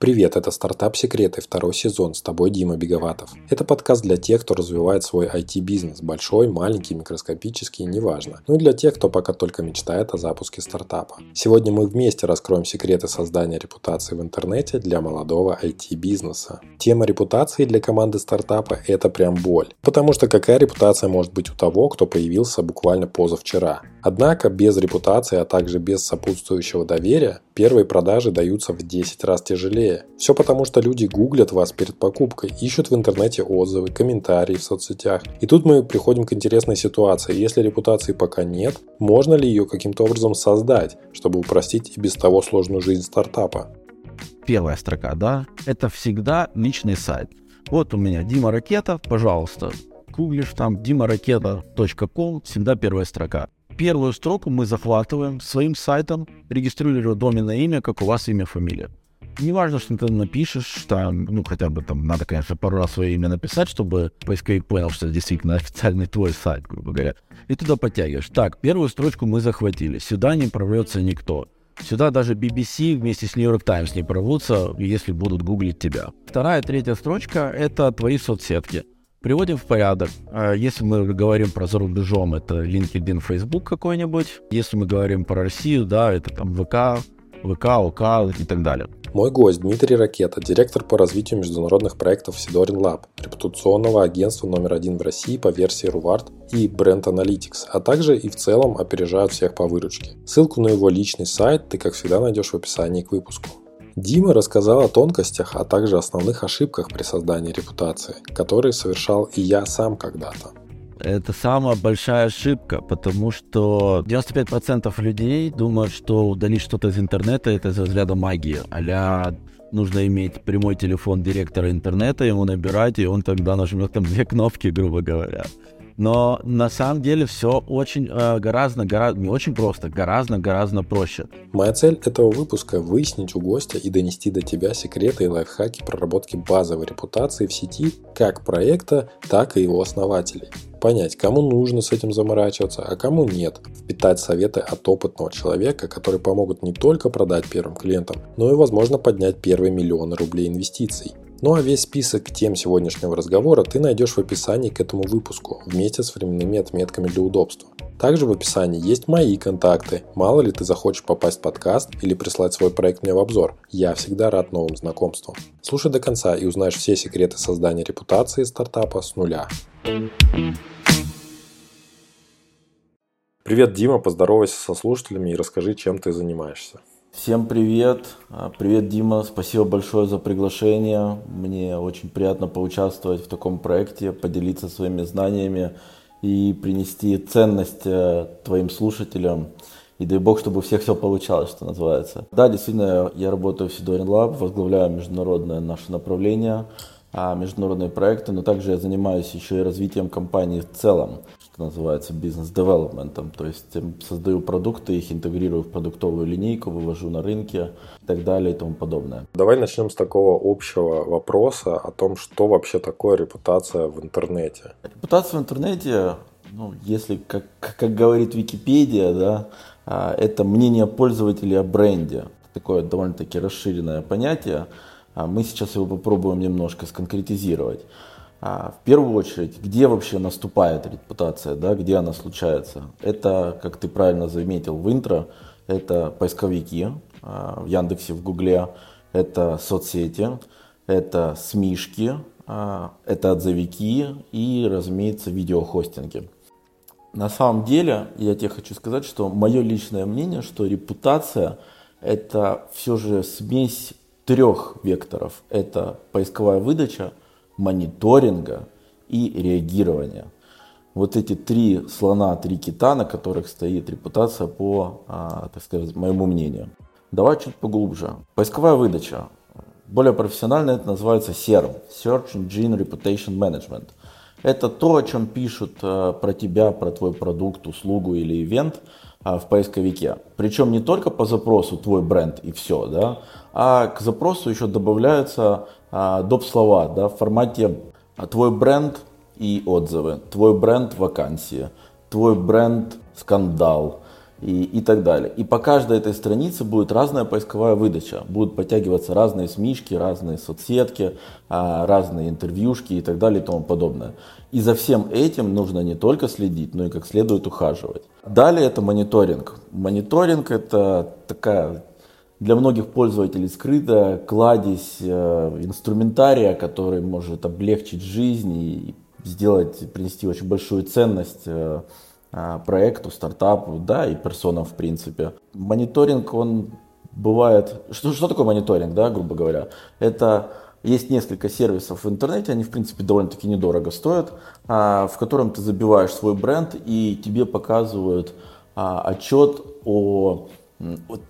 Привет, это «Стартап Секреты», второй сезон, с тобой Дима Беговатов. Это подкаст для тех, кто развивает свой IT-бизнес, большой, маленький, микроскопический, неважно. Ну и для тех, кто пока только мечтает о запуске стартапа. Сегодня мы вместе раскроем секреты создания репутации в интернете для молодого IT-бизнеса. Тема репутации для команды стартапа – это прям боль. Потому что какая репутация может быть у того, кто появился буквально позавчера? Однако без репутации, а также без сопутствующего доверия, первые продажи даются в 10 раз тяжелее. Все потому, что люди гуглят вас перед покупкой, ищут в интернете отзывы, комментарии в соцсетях. И тут мы приходим к интересной ситуации. Если репутации пока нет, можно ли ее каким-то образом создать, чтобы упростить и без того сложную жизнь стартапа? Первая строка, да, это всегда личный сайт. Вот у меня Дима Ракета, пожалуйста, гуглишь там dimaraketa.com, всегда первая строка первую строку мы захватываем своим сайтом, регистрируем доменное имя, как у вас имя, фамилия. Не важно, что ты напишешь, там, ну, хотя бы там надо, конечно, пару раз свое имя написать, чтобы поисковик понял, что это действительно официальный твой сайт, грубо говоря. И туда подтягиваешь. Так, первую строчку мы захватили. Сюда не прорвется никто. Сюда даже BBC вместе с New York Times не прорвутся, если будут гуглить тебя. Вторая, третья строчка — это твои соцсетки. Приводим в порядок. А если мы говорим про за рубежом, это LinkedIn, Facebook какой-нибудь. Если мы говорим про Россию, да, это там ВК, ВК, ОК и так далее. Мой гость Дмитрий Ракета, директор по развитию международных проектов Сидорин Lab, репутационного агентства номер один в России по версии Ruvart и Brand Analytics, а также и в целом опережают всех по выручке. Ссылку на его личный сайт ты, как всегда, найдешь в описании к выпуску. Дима рассказал о тонкостях, а также основных ошибках при создании репутации, которые совершал и я сам когда-то. Это самая большая ошибка, потому что 95% людей думают, что удалить что-то из интернета это из разряда магии. а нужно иметь прямой телефон директора интернета, ему набирать, и он тогда нажмет там две кнопки, грубо говоря. Но на самом деле все очень э, гораздо, гораздо, не очень просто, гораздо, гораздо проще. Моя цель этого выпуска – выяснить у гостя и донести до тебя секреты и лайфхаки проработки базовой репутации в сети как проекта, так и его основателей. Понять, кому нужно с этим заморачиваться, а кому нет. Впитать советы от опытного человека, которые помогут не только продать первым клиентам, но и, возможно, поднять первые миллионы рублей инвестиций. Ну а весь список тем сегодняшнего разговора ты найдешь в описании к этому выпуску вместе с временными отметками для удобства. Также в описании есть мои контакты. Мало ли ты захочешь попасть в подкаст или прислать свой проект мне в обзор. Я всегда рад новым знакомствам. Слушай до конца и узнаешь все секреты создания репутации стартапа с нуля. Привет, Дима, поздоровайся со слушателями и расскажи, чем ты занимаешься. Всем привет. А, привет, Дима. Спасибо большое за приглашение. Мне очень приятно поучаствовать в таком проекте, поделиться своими знаниями и принести ценность э, твоим слушателям. И дай бог, чтобы у всех все получалось, что называется. Да, действительно, я работаю в Sidorin Lab, возглавляю международное наше направление, а, международные проекты, но также я занимаюсь еще и развитием компании в целом называется бизнес-девелопментом. То есть эм, создаю продукты, их интегрирую в продуктовую линейку, вывожу на рынки и так далее и тому подобное. Давай начнем с такого общего вопроса о том, что вообще такое репутация в интернете. Репутация в интернете, ну, если, как, как говорит Википедия, да, а, это мнение пользователей о бренде. Такое довольно-таки расширенное понятие. А мы сейчас его попробуем немножко сконкретизировать. А, в первую очередь, где вообще наступает репутация, да, где она случается? Это, как ты правильно заметил в интро, это поисковики а, в Яндексе, в Гугле, это соцсети, это СМИшки, а, это отзывики и, разумеется, видеохостинги. На самом деле, я тебе хочу сказать, что мое личное мнение, что репутация это все же смесь трех векторов. Это поисковая выдача, мониторинга и реагирования. Вот эти три слона, три кита, на которых стоит репутация по, а, так сказать, моему мнению. Давай чуть поглубже. Поисковая выдача. Более профессионально это называется SERM. Search Engine Reputation Management. Это то, о чем пишут а, про тебя, про твой продукт, услугу или ивент а, в поисковике. Причем не только по запросу твой бренд и все, да, а к запросу еще добавляются доп. слова да, в формате а, твой бренд и отзывы, твой бренд вакансия, твой бренд скандал и, и так далее. И по каждой этой странице будет разная поисковая выдача. Будут подтягиваться разные смишки, разные соцсетки, а, разные интервьюшки и так далее и тому подобное. И за всем этим нужно не только следить, но и как следует ухаживать. Далее это мониторинг. Мониторинг это такая для многих пользователей скрытая кладезь э, инструментария, который может облегчить жизнь и сделать, принести очень большую ценность э, а, проекту, стартапу, да, и персонам в принципе. Мониторинг, он бывает... Что, что такое мониторинг, да, грубо говоря? Это есть несколько сервисов в интернете, они, в принципе, довольно-таки недорого стоят, а, в котором ты забиваешь свой бренд, и тебе показывают а, отчет о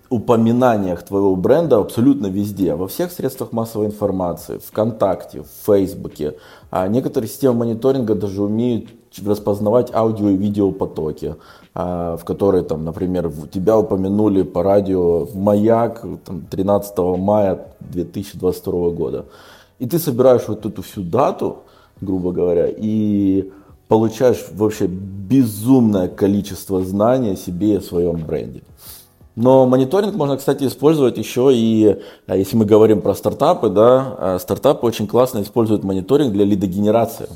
упоминаниях твоего бренда абсолютно везде, во всех средствах массовой информации, ВКонтакте, в Фейсбуке. А некоторые системы мониторинга даже умеют распознавать аудио и видео потоки, а, в которые, там, например, тебя упомянули по радио «Маяк» там, 13 мая 2022 года. И ты собираешь вот эту всю дату, грубо говоря, и получаешь вообще безумное количество знаний о себе и о своем бренде. Но мониторинг можно, кстати, использовать еще и, а, если мы говорим про стартапы, да, а, стартапы очень классно используют мониторинг для лидогенерации.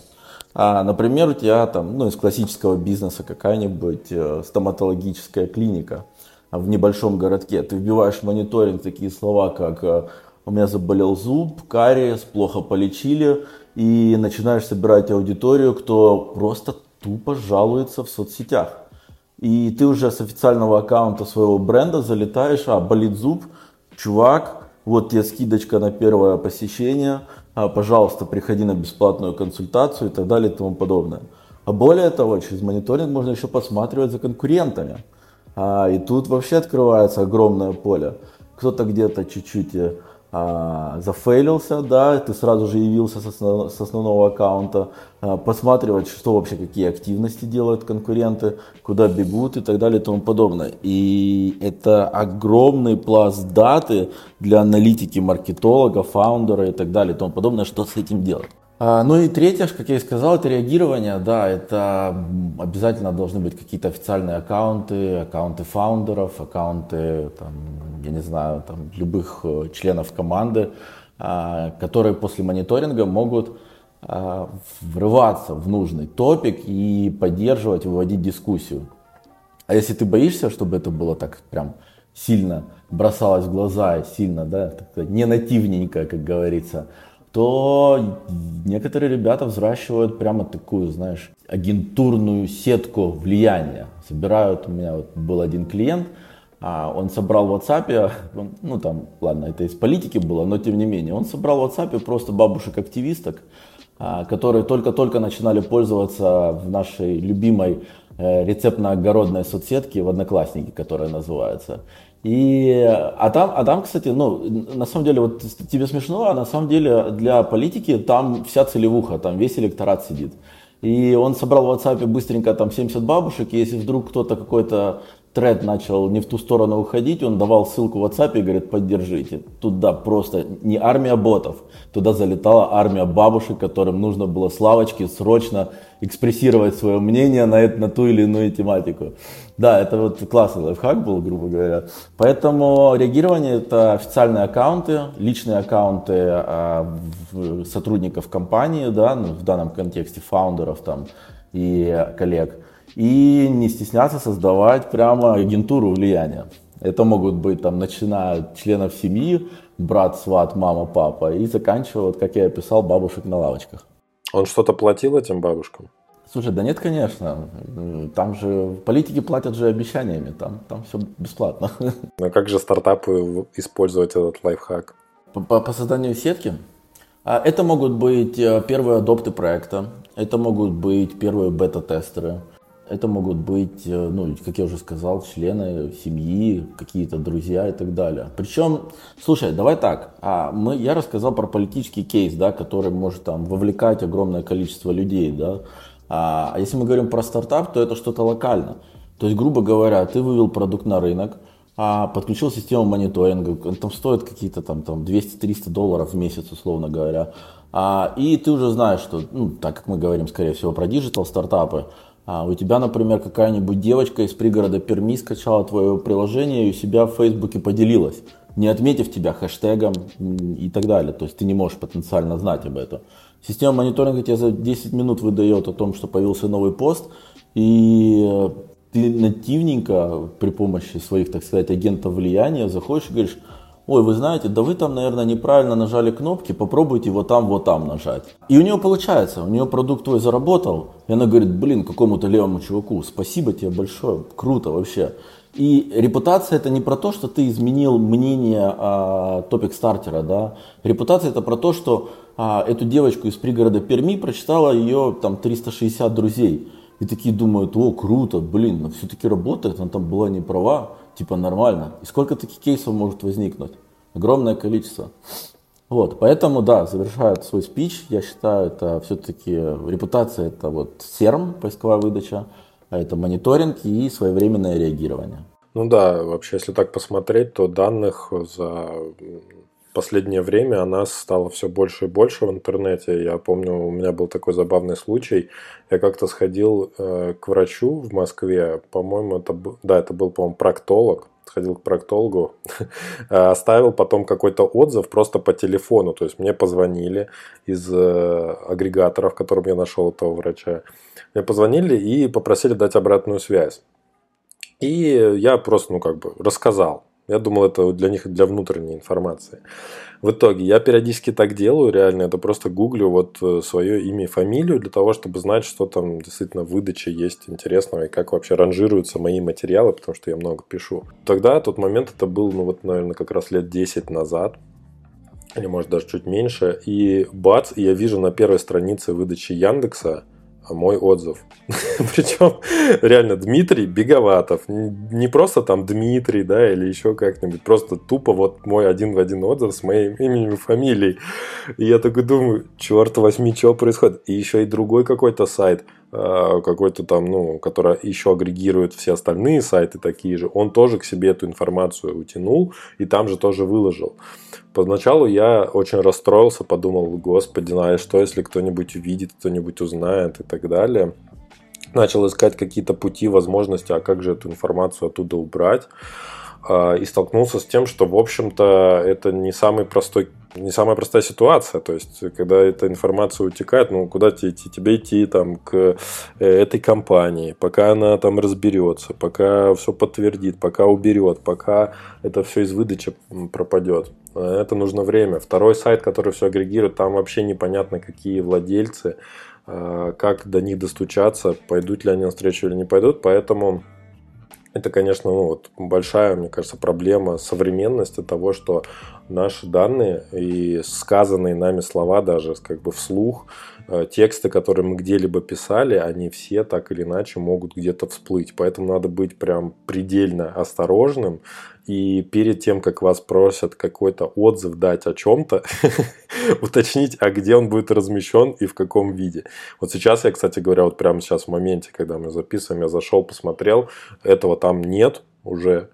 А, например, у тебя там, ну, из классического бизнеса какая-нибудь э, стоматологическая клиника в небольшом городке. Ты вбиваешь в мониторинг такие слова, как э, у меня заболел зуб, кариес, плохо полечили, и начинаешь собирать аудиторию, кто просто тупо жалуется в соцсетях и ты уже с официального аккаунта своего бренда залетаешь, а, болит зуб, чувак, вот тебе скидочка на первое посещение, а, пожалуйста, приходи на бесплатную консультацию и так далее и тому подобное. А более того, через мониторинг можно еще посматривать за конкурентами. А, и тут вообще открывается огромное поле. Кто-то где-то чуть-чуть э, а, зафейлился, да, ты сразу же явился с, основ, с основного аккаунта, а, посматривать, что вообще, какие активности делают конкуренты, куда бегут и так далее и тому подобное. И это огромный пласт даты для аналитики, маркетолога, фаундера и так далее и тому подобное, что с этим делать. А, ну и третье, как я и сказал, это реагирование. Да, это обязательно должны быть какие-то официальные аккаунты, аккаунты фаундеров, аккаунты, там, я не знаю, там, любых э, членов команды, а, которые после мониторинга могут а, врываться в нужный топик и поддерживать, выводить дискуссию. А если ты боишься, чтобы это было так прям сильно бросалось в глаза, сильно, да, не нативненько, как говорится, то некоторые ребята взращивают прямо такую, знаешь, агентурную сетку влияния. Собирают, у меня вот был один клиент, а он собрал в WhatsApp, ну там, ладно, это из политики было, но тем не менее, он собрал в WhatsApp просто бабушек-активисток, а, которые только-только начинали пользоваться в нашей любимой э, рецептно-огородной соцсетке в Одноклассники, которая называется. И, а, там, а там, кстати, ну, на самом деле, вот тебе смешно, а на самом деле для политики там вся целевуха, там весь электорат сидит. И он собрал в WhatsApp быстренько там 70 бабушек, и если вдруг кто-то какой-то тред начал не в ту сторону уходить, он давал ссылку в WhatsApp и говорит, поддержите. Туда просто не армия ботов, туда залетала армия бабушек, которым нужно было славочки срочно экспрессировать свое мнение на, это, на ту или иную тематику. Да, это вот классный лайфхак был, грубо говоря. Поэтому реагирование это официальные аккаунты, личные аккаунты а, сотрудников компании, да, ну, в данном контексте фаундеров там и коллег и не стесняться создавать прямо агентуру влияния. Это могут быть там, начиная от членов семьи, брат, сват, мама, папа, и заканчивая, вот, как я описал, бабушек на лавочках. Он что-то платил этим бабушкам? Слушай, да нет, конечно. Там же политики платят же обещаниями, там, там все бесплатно. Но как же стартапы использовать этот лайфхак? По, по, по созданию сетки? А, это могут быть э, первые адопты проекта, это могут быть первые бета-тестеры, это могут быть, э, ну, как я уже сказал, члены семьи, какие-то друзья и так далее. Причем, слушай, давай так, а мы, я рассказал про политический кейс, да, который может там вовлекать огромное количество людей, да. А, а если мы говорим про стартап, то это что-то локально. То есть, грубо говоря, ты вывел продукт на рынок, а, подключил систему мониторинга, он там стоит какие-то там, там 200-300 долларов в месяц, условно говоря. А, и ты уже знаешь, что, ну, так как мы говорим, скорее всего, про digital стартапы, А у тебя, например, какая-нибудь девочка из пригорода Перми скачала твое приложение и у себя в Фейсбуке поделилась, не отметив тебя хэштегом и так далее. То есть ты не можешь потенциально знать об этом. Система мониторинга тебе за 10 минут выдает о том, что появился новый пост, и э, ты нативненько при помощи своих, так сказать, агентов влияния заходишь и говоришь, ой, вы знаете, да вы там, наверное, неправильно нажали кнопки, попробуйте вот там, вот там нажать. И у нее получается, у нее продукт твой заработал, и она говорит, блин, какому-то левому чуваку, спасибо тебе большое, круто вообще. И репутация это не про то, что ты изменил мнение а, топик стартера, да. Репутация это про то, что а, эту девочку из пригорода Перми прочитала ее там 360 друзей. И такие думают, о, круто, блин, но все-таки работает, она там была не права, типа нормально. И сколько таких кейсов может возникнуть? Огромное количество. Вот, поэтому, да, завершает свой спич, я считаю, это все-таки репутация, это вот серм, поисковая выдача, а это мониторинг и своевременное реагирование. Ну да, вообще, если так посмотреть, то данных за последнее время она стала все больше и больше в интернете. Я помню, у меня был такой забавный случай. Я как-то сходил э, к врачу в Москве, по-моему, это был, да, это был, по-моему, проктолог. Сходил к проктологу, оставил потом какой-то отзыв просто по телефону. То есть мне позвонили из э, агрегаторов, в котором я нашел этого врача. Мне позвонили и попросили дать обратную связь. И я просто, ну, как бы рассказал я думал, это для них для внутренней информации. В итоге я периодически так делаю, реально, это просто гуглю вот э, свое имя и фамилию для того, чтобы знать, что там действительно в выдаче есть интересного и как вообще ранжируются мои материалы, потому что я много пишу. Тогда тот момент это был, ну вот, наверное, как раз лет 10 назад, или может даже чуть меньше, и бац, я вижу на первой странице выдачи Яндекса мой отзыв. Причем реально Дмитрий Беговатов. Не просто там Дмитрий, да, или еще как-нибудь. Просто тупо вот мой один в один отзыв с моим именем и фамилией. И я такой думаю, черт возьми, что происходит? И еще и другой какой-то сайт какой-то там, ну, который еще агрегирует все остальные сайты такие же, он тоже к себе эту информацию утянул и там же тоже выложил. Поначалу я очень расстроился, подумал, господи, ну а что если кто-нибудь увидит, кто-нибудь узнает и так далее. Начал искать какие-то пути, возможности, а как же эту информацию оттуда убрать. А, и столкнулся с тем, что, в общем-то, это не самый простой не самая простая ситуация. То есть, когда эта информация утекает, ну, куда тебе идти? Тебе идти там, к э, этой компании, пока она там разберется, пока все подтвердит, пока уберет, пока это все из выдачи пропадет. Это нужно время. Второй сайт, который все агрегирует, там вообще непонятно, какие владельцы, э, как до них достучаться, пойдут ли они на встречу или не пойдут. Поэтому это, конечно, ну, вот большая, мне кажется, проблема современности того, что наши данные и сказанные нами слова даже как бы вслух, тексты, которые мы где-либо писали, они все так или иначе могут где-то всплыть. Поэтому надо быть прям предельно осторожным и перед тем, как вас просят какой-то отзыв дать о чем-то, уточнить, а где он будет размещен и в каком виде. Вот сейчас я, кстати говоря, вот прямо сейчас в моменте, когда мы записываем, я зашел, посмотрел, этого там нет уже,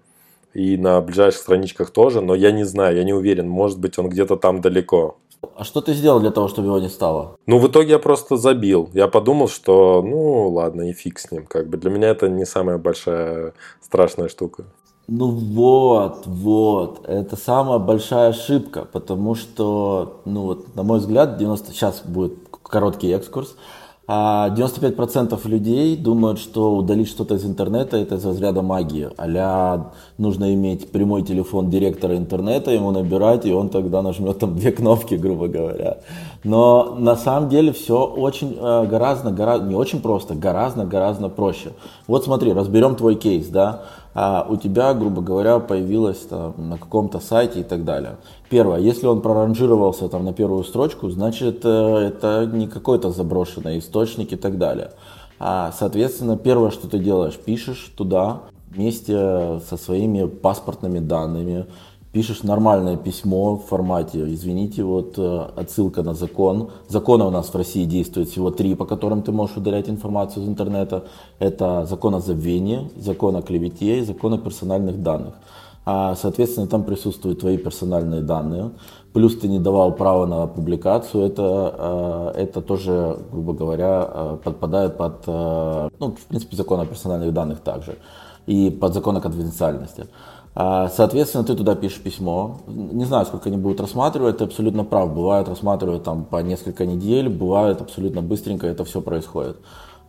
и на ближайших страничках тоже, но я не знаю, я не уверен, может быть он где-то там далеко. А что ты сделал для того, чтобы его не стало? Ну, в итоге я просто забил. Я подумал, что, ну, ладно, и фиг с ним. Как бы для меня это не самая большая страшная штука. Ну вот, вот, это самая большая ошибка, потому что, ну вот, на мой взгляд, 90, сейчас будет короткий экскурс, 95% а людей думают, что удалить что-то из интернета это из разряда магии. а нужно иметь прямой телефон директора интернета, ему набирать, и он тогда нажмет там две кнопки, грубо говоря. Но на самом деле все очень э, гораздо, гораздо, не очень просто, гораздо, гораздо проще. Вот смотри, разберем твой кейс, да а у тебя, грубо говоря, появилось там, на каком-то сайте и так далее. Первое, если он проранжировался там на первую строчку, значит э, это не какой-то заброшенный источник и так далее. А, соответственно, первое, что ты делаешь, пишешь туда вместе со своими паспортными данными, пишешь нормальное письмо в формате, извините, вот э, отсылка на закон. Законы у нас в России действует всего три, по которым ты можешь удалять информацию из интернета. Это закон о забвении, закон о клевете и закон о персональных данных. а, соответственно, там присутствуют твои персональные данные, плюс ты не давал права на публикацию, это, а, это тоже, грубо говоря, а, подпадает под, ну, в принципе, закон о персональных данных также, и под закон о конфиденциальности. Соответственно, ты туда пишешь письмо. Не знаю, сколько они будут рассматривать, ты абсолютно прав. Бывает рассматривают там по несколько недель, бывает абсолютно быстренько это все происходит.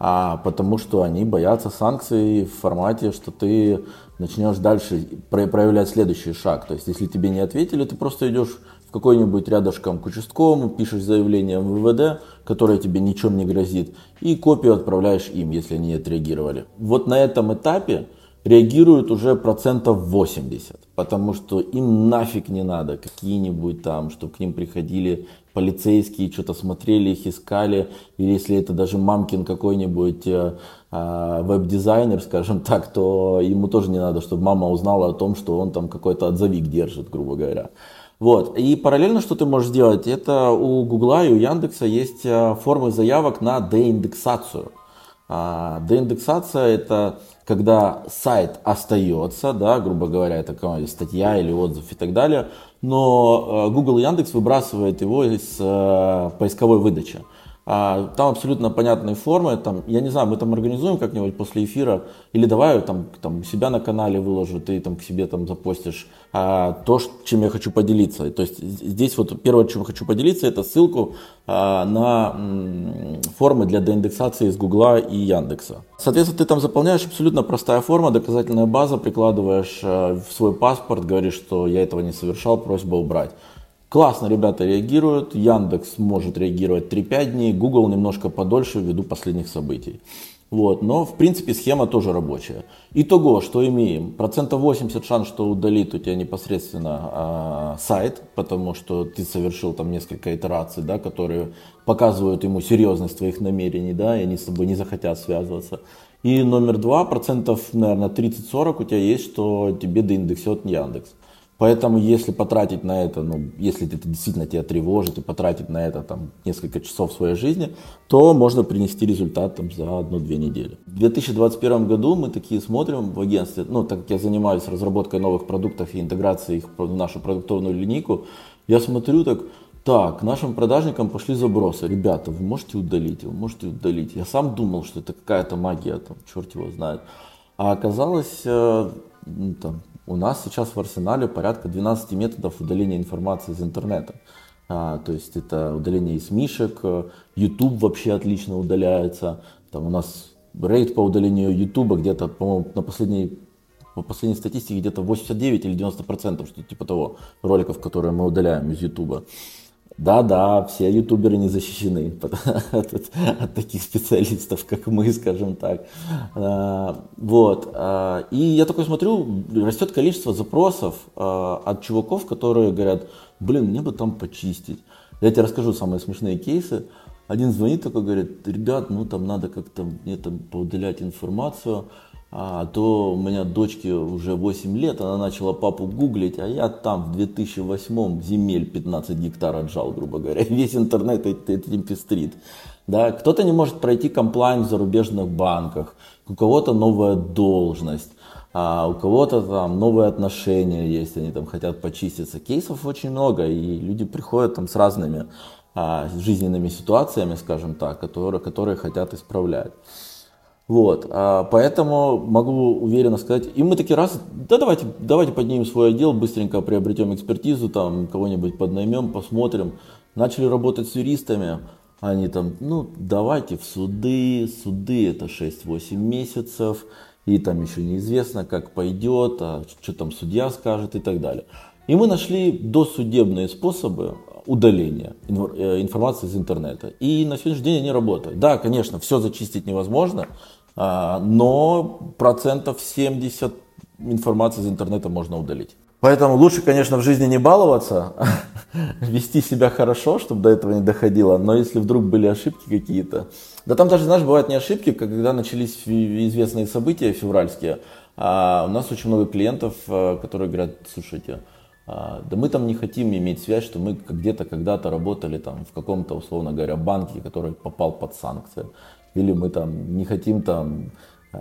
А потому что они боятся санкций в формате, что ты начнешь дальше проявлять следующий шаг. То есть, если тебе не ответили, ты просто идешь в какой-нибудь рядышком к участковому, пишешь заявление в ВВД, которое тебе ничем не грозит, и копию отправляешь им, если они не отреагировали. Вот на этом этапе реагируют уже процентов 80, потому что им нафиг не надо какие-нибудь там, чтобы к ним приходили полицейские, что-то смотрели, их искали, или если это даже мамкин какой-нибудь э, э, веб-дизайнер, скажем так, то ему тоже не надо, чтобы мама узнала о том, что он там какой-то отзывик держит, грубо говоря. Вот. И параллельно, что ты можешь сделать, это у Гугла и у Яндекса есть э, формы заявок на деиндексацию. А, деиндексация это когда сайт остается, да, грубо говоря, это какая-нибудь статья или отзыв и так далее, но э, Google и Яндекс выбрасывает его из э, поисковой выдачи. А, там абсолютно понятные формы, там, я не знаю, мы там организуем как-нибудь после эфира, или давай там, там себя на канале выложу, ты там к себе там запостишь а, то, чем я хочу поделиться. То есть здесь вот первое, чем я хочу поделиться, это ссылку а, на м, формы для деиндексации из Гугла и Яндекса. Соответственно, ты там заполняешь абсолютно простая форма, доказательная база, прикладываешь а, в свой паспорт, говоришь, что я этого не совершал, просьба убрать. Классно ребята реагируют, Яндекс может реагировать 3-5 дней, Google немножко подольше ввиду последних событий. Вот, но в принципе схема тоже рабочая. Итого, что имеем? Процентов 80 шанс, что удалит у тебя непосредственно э, сайт, потому что ты совершил там несколько итераций, да, которые показывают ему серьезность твоих намерений, да, и они с тобой не захотят связываться. И номер два, процентов, наверное, 30-40 у тебя есть, что тебе доиндексирует Яндекс. Поэтому, если потратить на это, ну, если это действительно тебя тревожит, и потратить на это там, несколько часов своей жизни, то можно принести результат там, за одну-две недели. В 2021 году мы такие смотрим в агентстве, ну, так как я занимаюсь разработкой новых продуктов и интеграцией их в нашу продуктовую линейку, я смотрю так, так, нашим продажникам пошли забросы. Ребята, вы можете удалить, вы можете удалить. Я сам думал, что это какая-то магия, там, черт его знает. А оказалось, э, ну, там, у нас сейчас в арсенале порядка 12 методов удаления информации из интернета. А, то есть это удаление из мишек, YouTube вообще отлично удаляется. Там у нас рейд по удалению YouTube где-то, по-моему, на последней по последней статистике где-то 89 или 90 процентов, что типа того, роликов, которые мы удаляем из YouTube. Да-да, все ютуберы не защищены от, от, от таких специалистов, как мы, скажем так. А, вот. А, и я такой смотрю, растет количество запросов а, от чуваков, которые говорят, блин, мне бы там почистить. Я тебе расскажу самые смешные кейсы. Один звонит такой, говорит, ребят, ну там надо как-то мне там поудалять информацию. А то у меня дочке уже 8 лет, она начала папу гуглить, а я там в 2008 земель 15 гектар отжал, грубо говоря. Весь интернет этим пестрит. Да? Кто-то не может пройти комплайн в зарубежных банках, у кого-то новая должность, а у кого-то там новые отношения есть, они там хотят почиститься. Кейсов очень много, и люди приходят там с разными а, жизненными ситуациями, скажем так, которые, которые хотят исправлять. Вот, а, поэтому могу уверенно сказать, и мы такие раз, да давайте, давайте поднимем свой отдел, быстренько приобретем экспертизу, там кого-нибудь поднаймем, посмотрим. Начали работать с юристами, они там, ну давайте в суды, суды это 6-8 месяцев, и там еще неизвестно, как пойдет, а что там судья скажет и так далее. И мы нашли досудебные способы удаления э, информации из интернета. И на сегодняшний день они работают. Да, конечно, все зачистить невозможно, но процентов 70 информации из интернета можно удалить. Поэтому лучше, конечно, в жизни не баловаться, вести себя хорошо, чтобы до этого не доходило. Но если вдруг были ошибки какие-то, да там даже, знаешь, бывают не ошибки, когда начались известные события февральские. А у нас очень много клиентов, э, которые говорят, слушайте, а, да мы там не хотим иметь связь, что мы где-то когда-то работали там в каком-то, условно говоря, банке, который попал под санкции. Или мы там не хотим там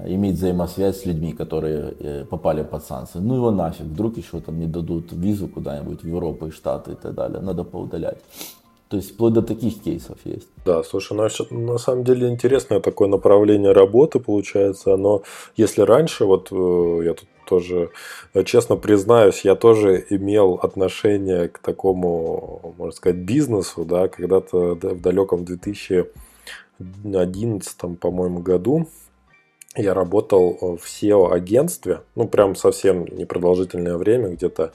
иметь взаимосвязь с людьми, которые э, попали под санкции. Ну его нафиг, вдруг еще там не дадут визу куда-нибудь в Европу и Штаты и так далее, надо поудалять. То есть вплоть до таких кейсов есть. Да, слушай, ну, на самом деле интересное такое направление работы получается. Но если раньше, вот э, я тут тоже, э, честно признаюсь, я тоже имел отношение к такому, можно сказать, бизнесу, да, когда-то в далеком 2011, по-моему, году я работал в SEO-агентстве, ну, прям совсем непродолжительное время, где-то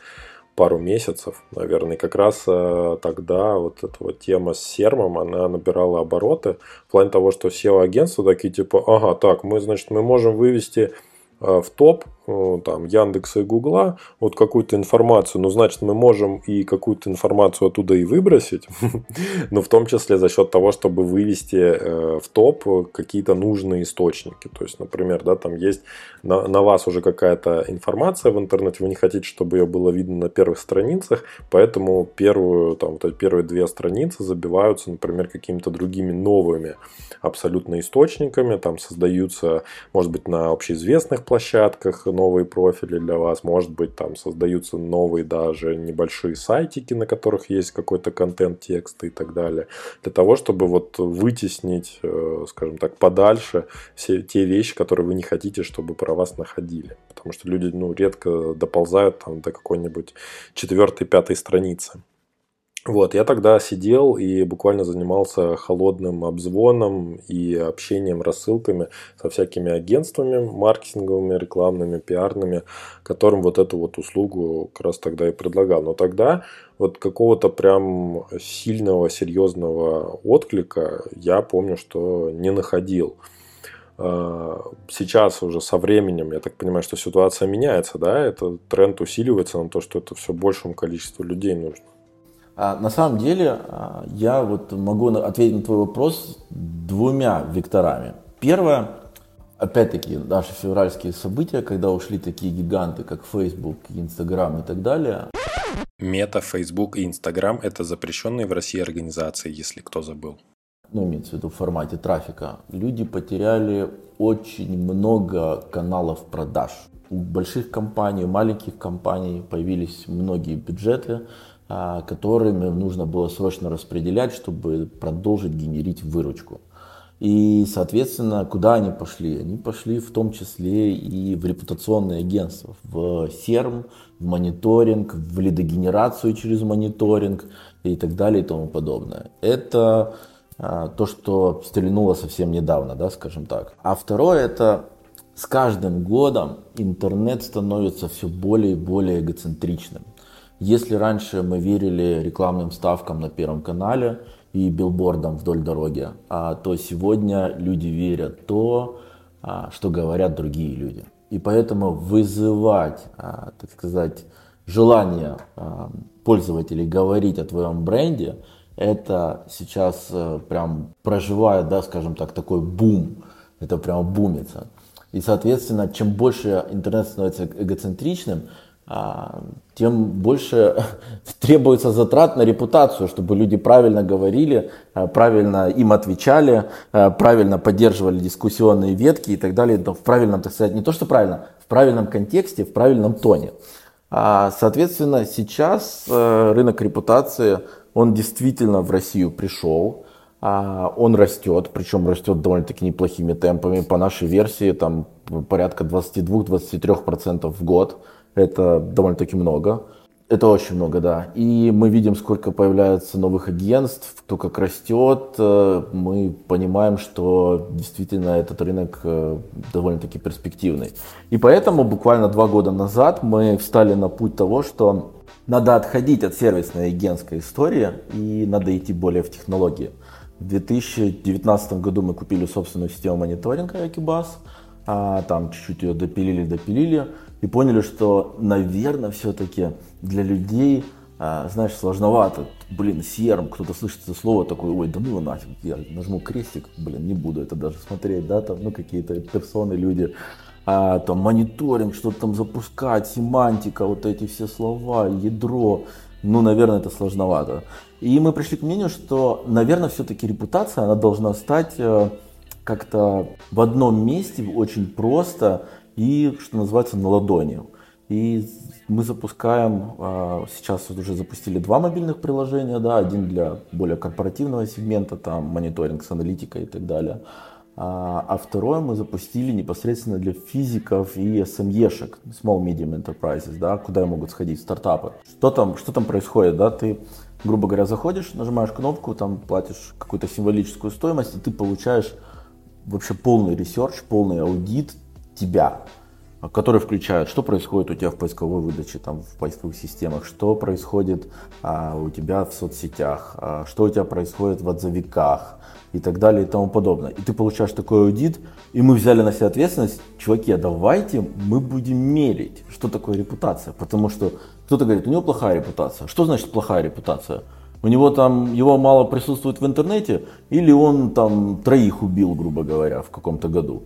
пару месяцев, наверное. И как раз э, тогда вот эта вот тема с сермом, она набирала обороты в плане того, что SEO-агентства такие типа, ага, так, мы, значит, мы можем вывести э, в топ Э, там, Яндекса и Гугла вот какую-то информацию, ну, значит, мы можем и какую-то информацию оттуда и выбросить, но в том числе за счет того, чтобы вывести э, в топ какие-то нужные источники. То есть, например, да, там есть на, на вас уже какая-то информация в интернете, вы не хотите, чтобы ее было видно на первых страницах, поэтому первую, там, вот первые две страницы забиваются, например, какими-то другими новыми абсолютно источниками, там создаются, может быть, на общеизвестных площадках, новые профили для вас, может быть, там создаются новые даже небольшие сайтики, на которых есть какой-то контент, тексты и так далее, для того, чтобы вот вытеснить, э, скажем так, подальше все те вещи, которые вы не хотите, чтобы про вас находили. Потому что люди, ну, редко доползают там до какой-нибудь четвертой, пятой страницы. Вот, я тогда сидел и буквально занимался холодным обзвоном и общением, рассылками со всякими агентствами маркетинговыми, рекламными, пиарными, которым вот эту вот услугу как раз тогда и предлагал. Но тогда вот какого-то прям сильного, серьезного отклика я помню, что не находил. А, сейчас уже со временем, я так понимаю, что ситуация меняется, да, этот тренд усиливается на то, что это все большему количеству людей нужно. А на самом деле а, я вот могу ответить на твой вопрос двумя векторами. Первое, опять-таки, наши февральские события, когда ушли такие гиганты, как Facebook, Instagram и так далее. Мета, Facebook и Instagram – это запрещенные в России организации, если кто забыл. Ну, имеется в виду в формате трафика. Люди потеряли очень много каналов продаж. У больших компаний, у маленьких компаний появились многие бюджеты, которыми нужно было срочно распределять, чтобы продолжить генерить выручку. И, соответственно, куда они пошли? Они пошли в том числе и в репутационные агентства, в серм, в мониторинг, в лидогенерацию через мониторинг и так далее и тому подобное. Это а, то, что стрельнуло совсем недавно, да, скажем так. А второе это с каждым годом интернет становится все более и более эгоцентричным. Если раньше мы верили рекламным ставкам на Первом канале и билбордам вдоль дороги, а, то сегодня люди верят то, а, что говорят другие люди. И поэтому вызывать, а, так сказать, желание пользователей говорить о твоем бренде, это сейчас э, прям проживает, да, скажем так, такой бум. Это прям бумится. И, соответственно, чем больше интернет становится эгоцентричным, тем больше требуется затрат на репутацию, чтобы люди правильно говорили, а, правильно им отвечали, а, правильно поддерживали дискуссионные ветки и так далее, в правильном, так сказать, не то что правильно, в правильном контексте, в правильном тоне. Соответственно, сейчас э, рынок репутации, он действительно в Россию пришел, он растет, причем растет довольно-таки неплохими темпами. По нашей версии там порядка 22-23% в год. Это довольно-таки много. Это очень много, да. И мы видим, сколько появляется новых агентств, кто как растет. Э, мы понимаем, что действительно этот рынок э, довольно-таки перспективный. И поэтому буквально два года назад мы встали на путь того, что надо отходить от сервисной агентской истории и надо идти более в технологии. В 2019 году мы купили собственную систему мониторинга Equibus, а там чуть-чуть ее допилили, допилили и поняли, что, наверное, все-таки для людей, а, знаешь, сложновато. Блин, серм, кто-то слышит это слово, такой, ой, да ну нафиг, я нажму крестик, блин, не буду это даже смотреть, да, там, ну, какие-то персоны, люди, а, там, мониторинг, что-то там запускать, семантика, вот эти все слова, ядро, ну, наверное, это сложновато. И мы пришли к мнению, что, наверное, все-таки репутация, она должна стать э, как-то в одном месте очень просто и, что называется, на ладони. И мы запускаем, а, сейчас уже запустили два мобильных приложения, да, один для более корпоративного сегмента, там мониторинг с аналитикой и так далее. А, а второе мы запустили непосредственно для физиков и SME -шек, Small Medium Enterprises, да, куда могут сходить стартапы. Что там, что там происходит, да, ты, грубо говоря, заходишь, нажимаешь кнопку, там платишь какую-то символическую стоимость, и ты получаешь вообще полный research, полный аудит тебя которые включают, что происходит у тебя в поисковой выдаче, там, в поисковых системах, что происходит а, у тебя в соцсетях, а, что у тебя происходит в отзывиках и так далее и тому подобное. И ты получаешь такой аудит, и мы взяли на себя ответственность, чуваки, а давайте мы будем мерить, что такое репутация. Потому что кто-то говорит, у него плохая репутация. Что значит плохая репутация? У него там, его мало присутствует в интернете, или он там троих убил, грубо говоря, в каком-то году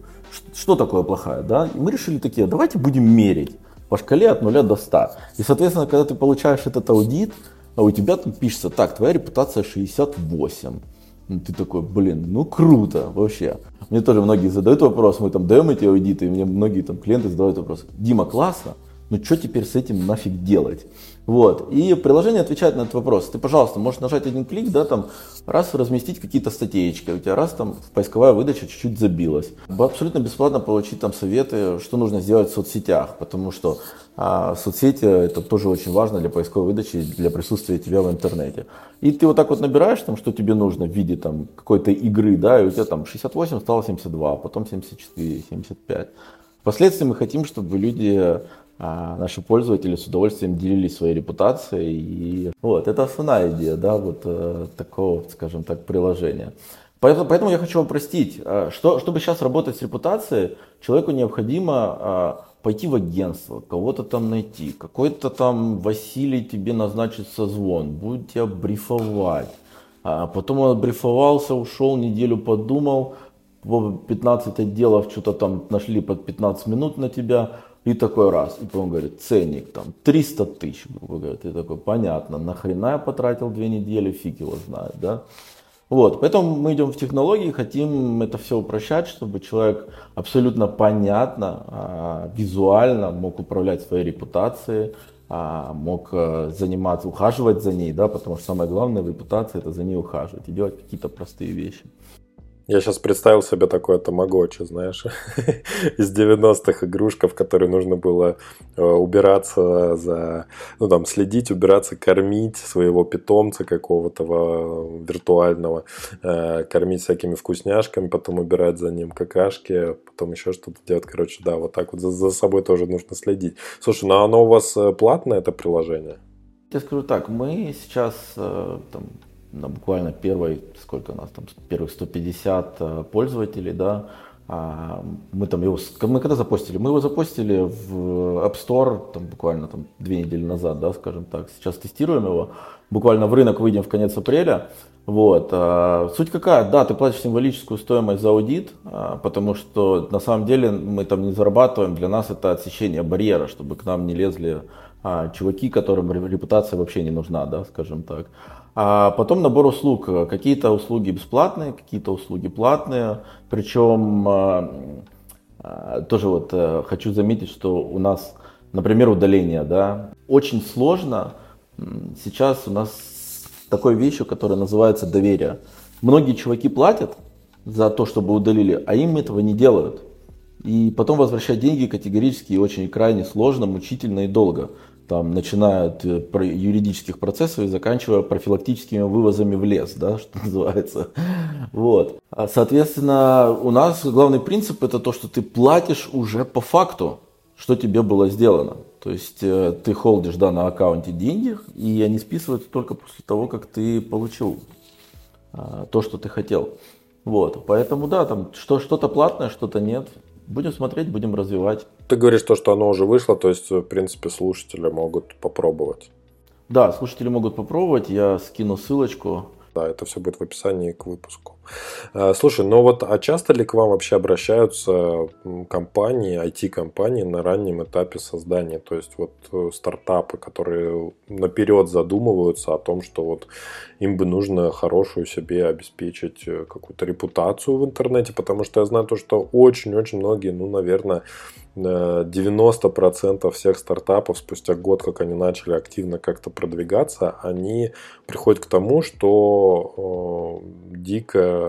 что такое плохая, да? И мы решили такие, давайте будем мерить по шкале от 0 до 100. И, соответственно, когда ты получаешь этот аудит, а у тебя там пишется, так, твоя репутация 68. Ну, ты такой, блин, ну круто вообще. Мне тоже многие задают вопрос, мы там даем эти аудиты, и мне многие там клиенты задают вопрос, Дима, классно, ну что теперь с этим нафиг делать? Вот. И приложение отвечает на этот вопрос. Ты, пожалуйста, можешь нажать один клик, да, там, раз разместить какие-то статейки, у тебя раз там поисковая выдача чуть-чуть забилась. Абсолютно бесплатно получить там советы, что нужно сделать в соцсетях, потому что а, соцсети это тоже очень важно для поисковой выдачи, для присутствия тебя в интернете. И ты вот так вот набираешь там, что тебе нужно в виде там какой-то игры, да, и у тебя там 68 стало 72, потом 74, 75. Впоследствии мы хотим, чтобы люди а наши пользователи с удовольствием делились своей репутацией. И вот, это основная идея, да, вот э, такого, скажем так, приложения. Поэтому, поэтому я хочу упростить. А, что, чтобы сейчас работать с репутацией, человеку необходимо а, пойти в агентство, кого-то там найти, какой-то там Василий тебе назначит созвон, будет тебя брифовать. А потом он отбрифовался, ушел, неделю подумал, 15 отделов что-то там нашли под 15 минут на тебя, и такой раз, и потом говорит, ценник там 300 тысяч, грубо говоря. Ты такой, понятно, нахрена я потратил две недели, фиг его знает, да. Вот, поэтому мы идем в технологии, хотим это все упрощать, чтобы человек абсолютно понятно, а, визуально мог управлять своей репутацией, а, мог а, заниматься, ухаживать за ней, да, потому что самое главное в репутации это за ней ухаживать и делать какие-то простые вещи. Я сейчас представил себе такое тамагочи, знаешь, из 90-х игрушка, в которой нужно было э, убираться за, ну там, следить, убираться, кормить своего питомца какого-то виртуального, э, кормить всякими вкусняшками, потом убирать за ним какашки, потом еще что-то делать. Короче, да, вот так вот за, за собой тоже нужно следить. Слушай, ну оно у вас э, платное, это приложение? Я скажу так, мы сейчас там, на буквально первой, сколько у нас там, первых 150 э, пользователей, да, а, мы там его, мы когда запустили? Мы его запустили в App Store там буквально там две недели назад, да, скажем так. Сейчас тестируем его. Буквально в рынок выйдем в конец апреля. Вот. А, суть какая? Да, ты платишь символическую стоимость за аудит, а, потому что на самом деле мы там не зарабатываем. Для нас это отсечение барьера, чтобы к нам не лезли чуваки, которым репутация вообще не нужна, да, скажем так. А потом набор услуг. Какие-то услуги бесплатные, какие-то услуги платные. Причем а, а, тоже вот э, хочу заметить, что у нас, например, удаление, да, очень сложно. Сейчас у нас такой вещью, которая называется доверие. Многие чуваки платят за то, чтобы удалили, а им этого не делают. И потом возвращать деньги категорически очень крайне сложно, мучительно и долго там, начиная от э, юридических процессов и заканчивая профилактическими вывозами в лес, да, что называется. Вот. А, соответственно, у нас главный принцип это то, что ты платишь уже по факту, что тебе было сделано. То есть э, ты холдишь да, на аккаунте деньги, и они списываются только после того, как ты получил а, то, что ты хотел. Вот. Поэтому да, там что, что-то платное, что-то нет. Будем смотреть, будем развивать. Ты говоришь то, что оно уже вышло, то есть, в принципе, слушатели могут попробовать. Да, слушатели могут попробовать, я скину ссылочку. Да, это все будет в описании к выпуску. Э, слушай, ну вот, а часто ли к вам вообще обращаются компании, IT-компании на раннем этапе создания? То есть вот э, стартапы, которые наперед задумываются о том, что вот им бы нужно хорошую себе обеспечить э, какую-то репутацию в интернете, потому что я знаю то, что очень-очень многие, ну, наверное, 90% всех стартапов спустя год, как они начали активно как-то продвигаться, они приходят к тому, что э, дико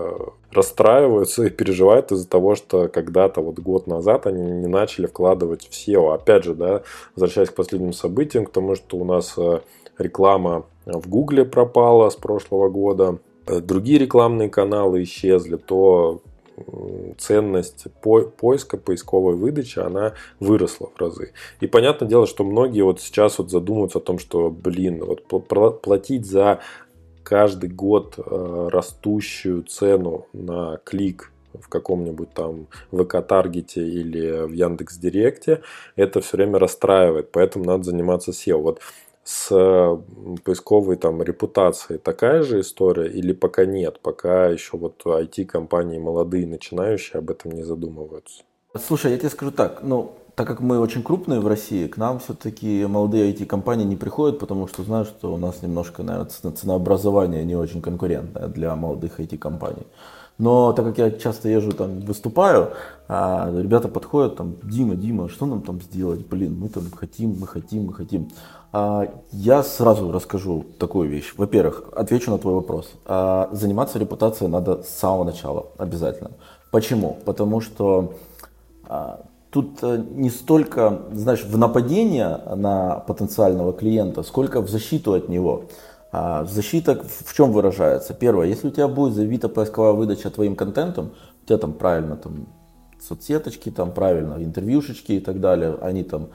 расстраиваются и переживают из-за того, что когда-то вот год назад они не начали вкладывать в SEO. Опять же, да, возвращаясь к последним событиям, к тому, что у нас э, реклама в Гугле пропала с прошлого года, э, другие рекламные каналы исчезли, то ценность по поиска, поисковой выдачи, она выросла в разы. И понятное дело, что многие вот сейчас вот задумываются о том, что, блин, вот платить за каждый год э, растущую цену на клик в каком-нибудь там ВК-таргете или в Яндекс Директе, это все время расстраивает, поэтому надо заниматься SEO. Вот с поисковой там репутацией такая же история или пока нет, пока еще вот IT-компании молодые, начинающие об этом не задумываются? Слушай, я тебе скажу так, ну, так как мы очень крупные в России, к нам все-таки молодые IT-компании не приходят, потому что знают, что у нас немножко, наверное, ценообразование не очень конкурентное для молодых IT-компаний. Но так как я часто езжу там, выступаю, а ребята подходят там, Дима, Дима, что нам там сделать? Блин, мы там хотим, мы хотим, мы хотим. А, я сразу расскажу такую вещь. Во-первых, отвечу на твой вопрос. А, заниматься репутацией надо с самого начала, обязательно. Почему? Потому что тут э, не столько, знаешь, в нападение на потенциального клиента, сколько в защиту от него. Защита в чем выражается? Первое, если у тебя будет завита поисковая выдача твоим контентом, у тебя там правильно там соцсеточки, там правильно интервьюшечки и так далее, они там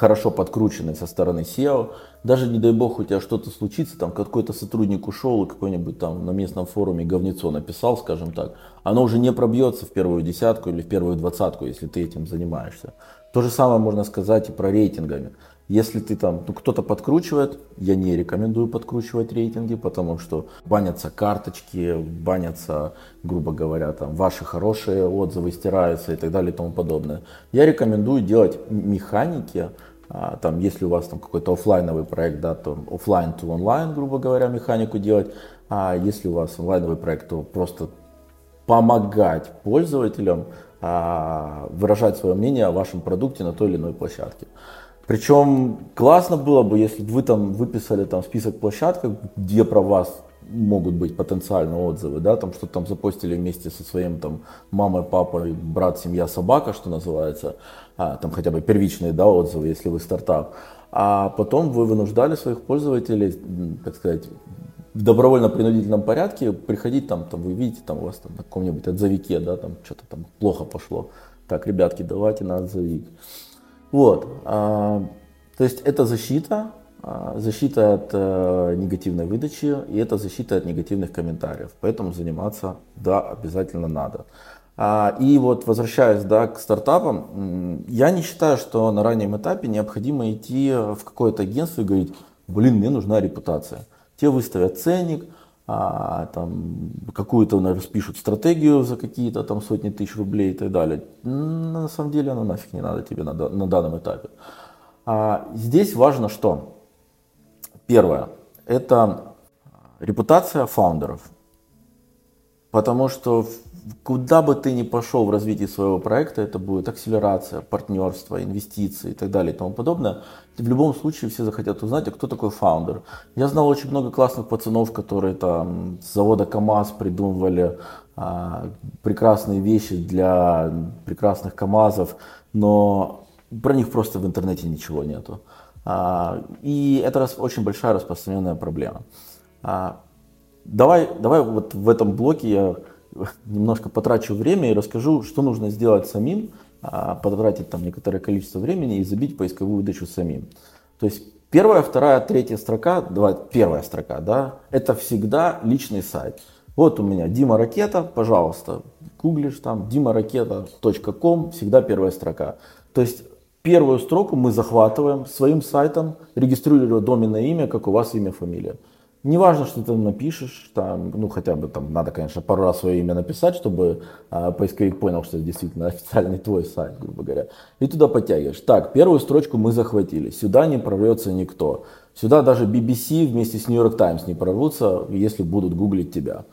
хорошо подкрученный со стороны SEO. Даже не дай бог у тебя что-то случится, там какой-то сотрудник ушел и какой-нибудь там на местном форуме говнецо написал, скажем так, оно уже не пробьется в первую десятку или в первую двадцатку, если ты этим занимаешься. То же самое можно сказать и про рейтингами. Если ты там, ну кто-то подкручивает, я не рекомендую подкручивать рейтинги, потому что банятся карточки, банятся, грубо говоря, там ваши хорошие отзывы стираются и так далее и тому подобное. Я рекомендую делать механики, там, если у вас там какой-то офлайновый проект, да, то офлайн to онлайн, грубо говоря, механику делать. А если у вас онлайновый проект, то просто помогать пользователям а, выражать свое мнение о вашем продукте на той или иной площадке. Причем классно было бы, если бы вы там выписали там список площадок, где про вас могут быть потенциально отзывы, да, там что-то там запостили вместе со своим там мамой, папой, брат, семья, собака, что называется, а, там хотя бы первичные, да, отзывы, если вы стартап. А потом вы вынуждали своих пользователей, так сказать, в добровольно-принудительном порядке приходить там, там, вы видите, там у вас там на каком-нибудь отзывике, да, там что-то там плохо пошло. Так, ребятки, давайте на отзывик. Вот. А, то есть это защита, защита от э, негативной выдачи и это защита от негативных комментариев. Поэтому заниматься, да, обязательно надо. А, и вот возвращаясь да, к стартапам, я не считаю, что на раннем этапе необходимо идти в какое-то агентство и говорить, блин, мне нужна репутация. Те выставят ценник, а, там, какую-то распишут стратегию за какие-то там сотни тысяч рублей и так далее. На самом деле оно нафиг не надо тебе на, на данном этапе. А, здесь важно что? Первое, это репутация фаундеров. Потому что куда бы ты ни пошел в развитии своего проекта, это будет акселерация, партнерство, инвестиции и так далее и тому подобное. В любом случае все захотят узнать, а кто такой фаундер. Я знал очень много классных пацанов, которые там с завода КАМАЗ придумывали а, прекрасные вещи для прекрасных КАМАЗов, но про них просто в интернете ничего нету. А, и это очень большая распространенная проблема. А, давай, давай вот в этом блоке я немножко потрачу время и расскажу, что нужно сделать самим, а, потратить там некоторое количество времени и забить поисковую выдачу самим. То есть первая, вторая, третья строка, давай, первая строка, да, это всегда личный сайт. Вот у меня Дима Ракета, пожалуйста, гуглишь там dimarакета.com, всегда первая строка. То есть Первую строку мы захватываем своим сайтом, регистрируя доменное имя, как у вас имя, фамилия. Неважно, что ты напишешь, там, ну хотя бы там надо, конечно, пару раз свое имя написать, чтобы а, поисковик понял, что это действительно официальный твой сайт, грубо говоря. И туда подтягиваешь. Так, первую строчку мы захватили. Сюда не прорвется никто. Сюда даже BBC вместе с New York Times не прорвутся, если будут гуглить тебя.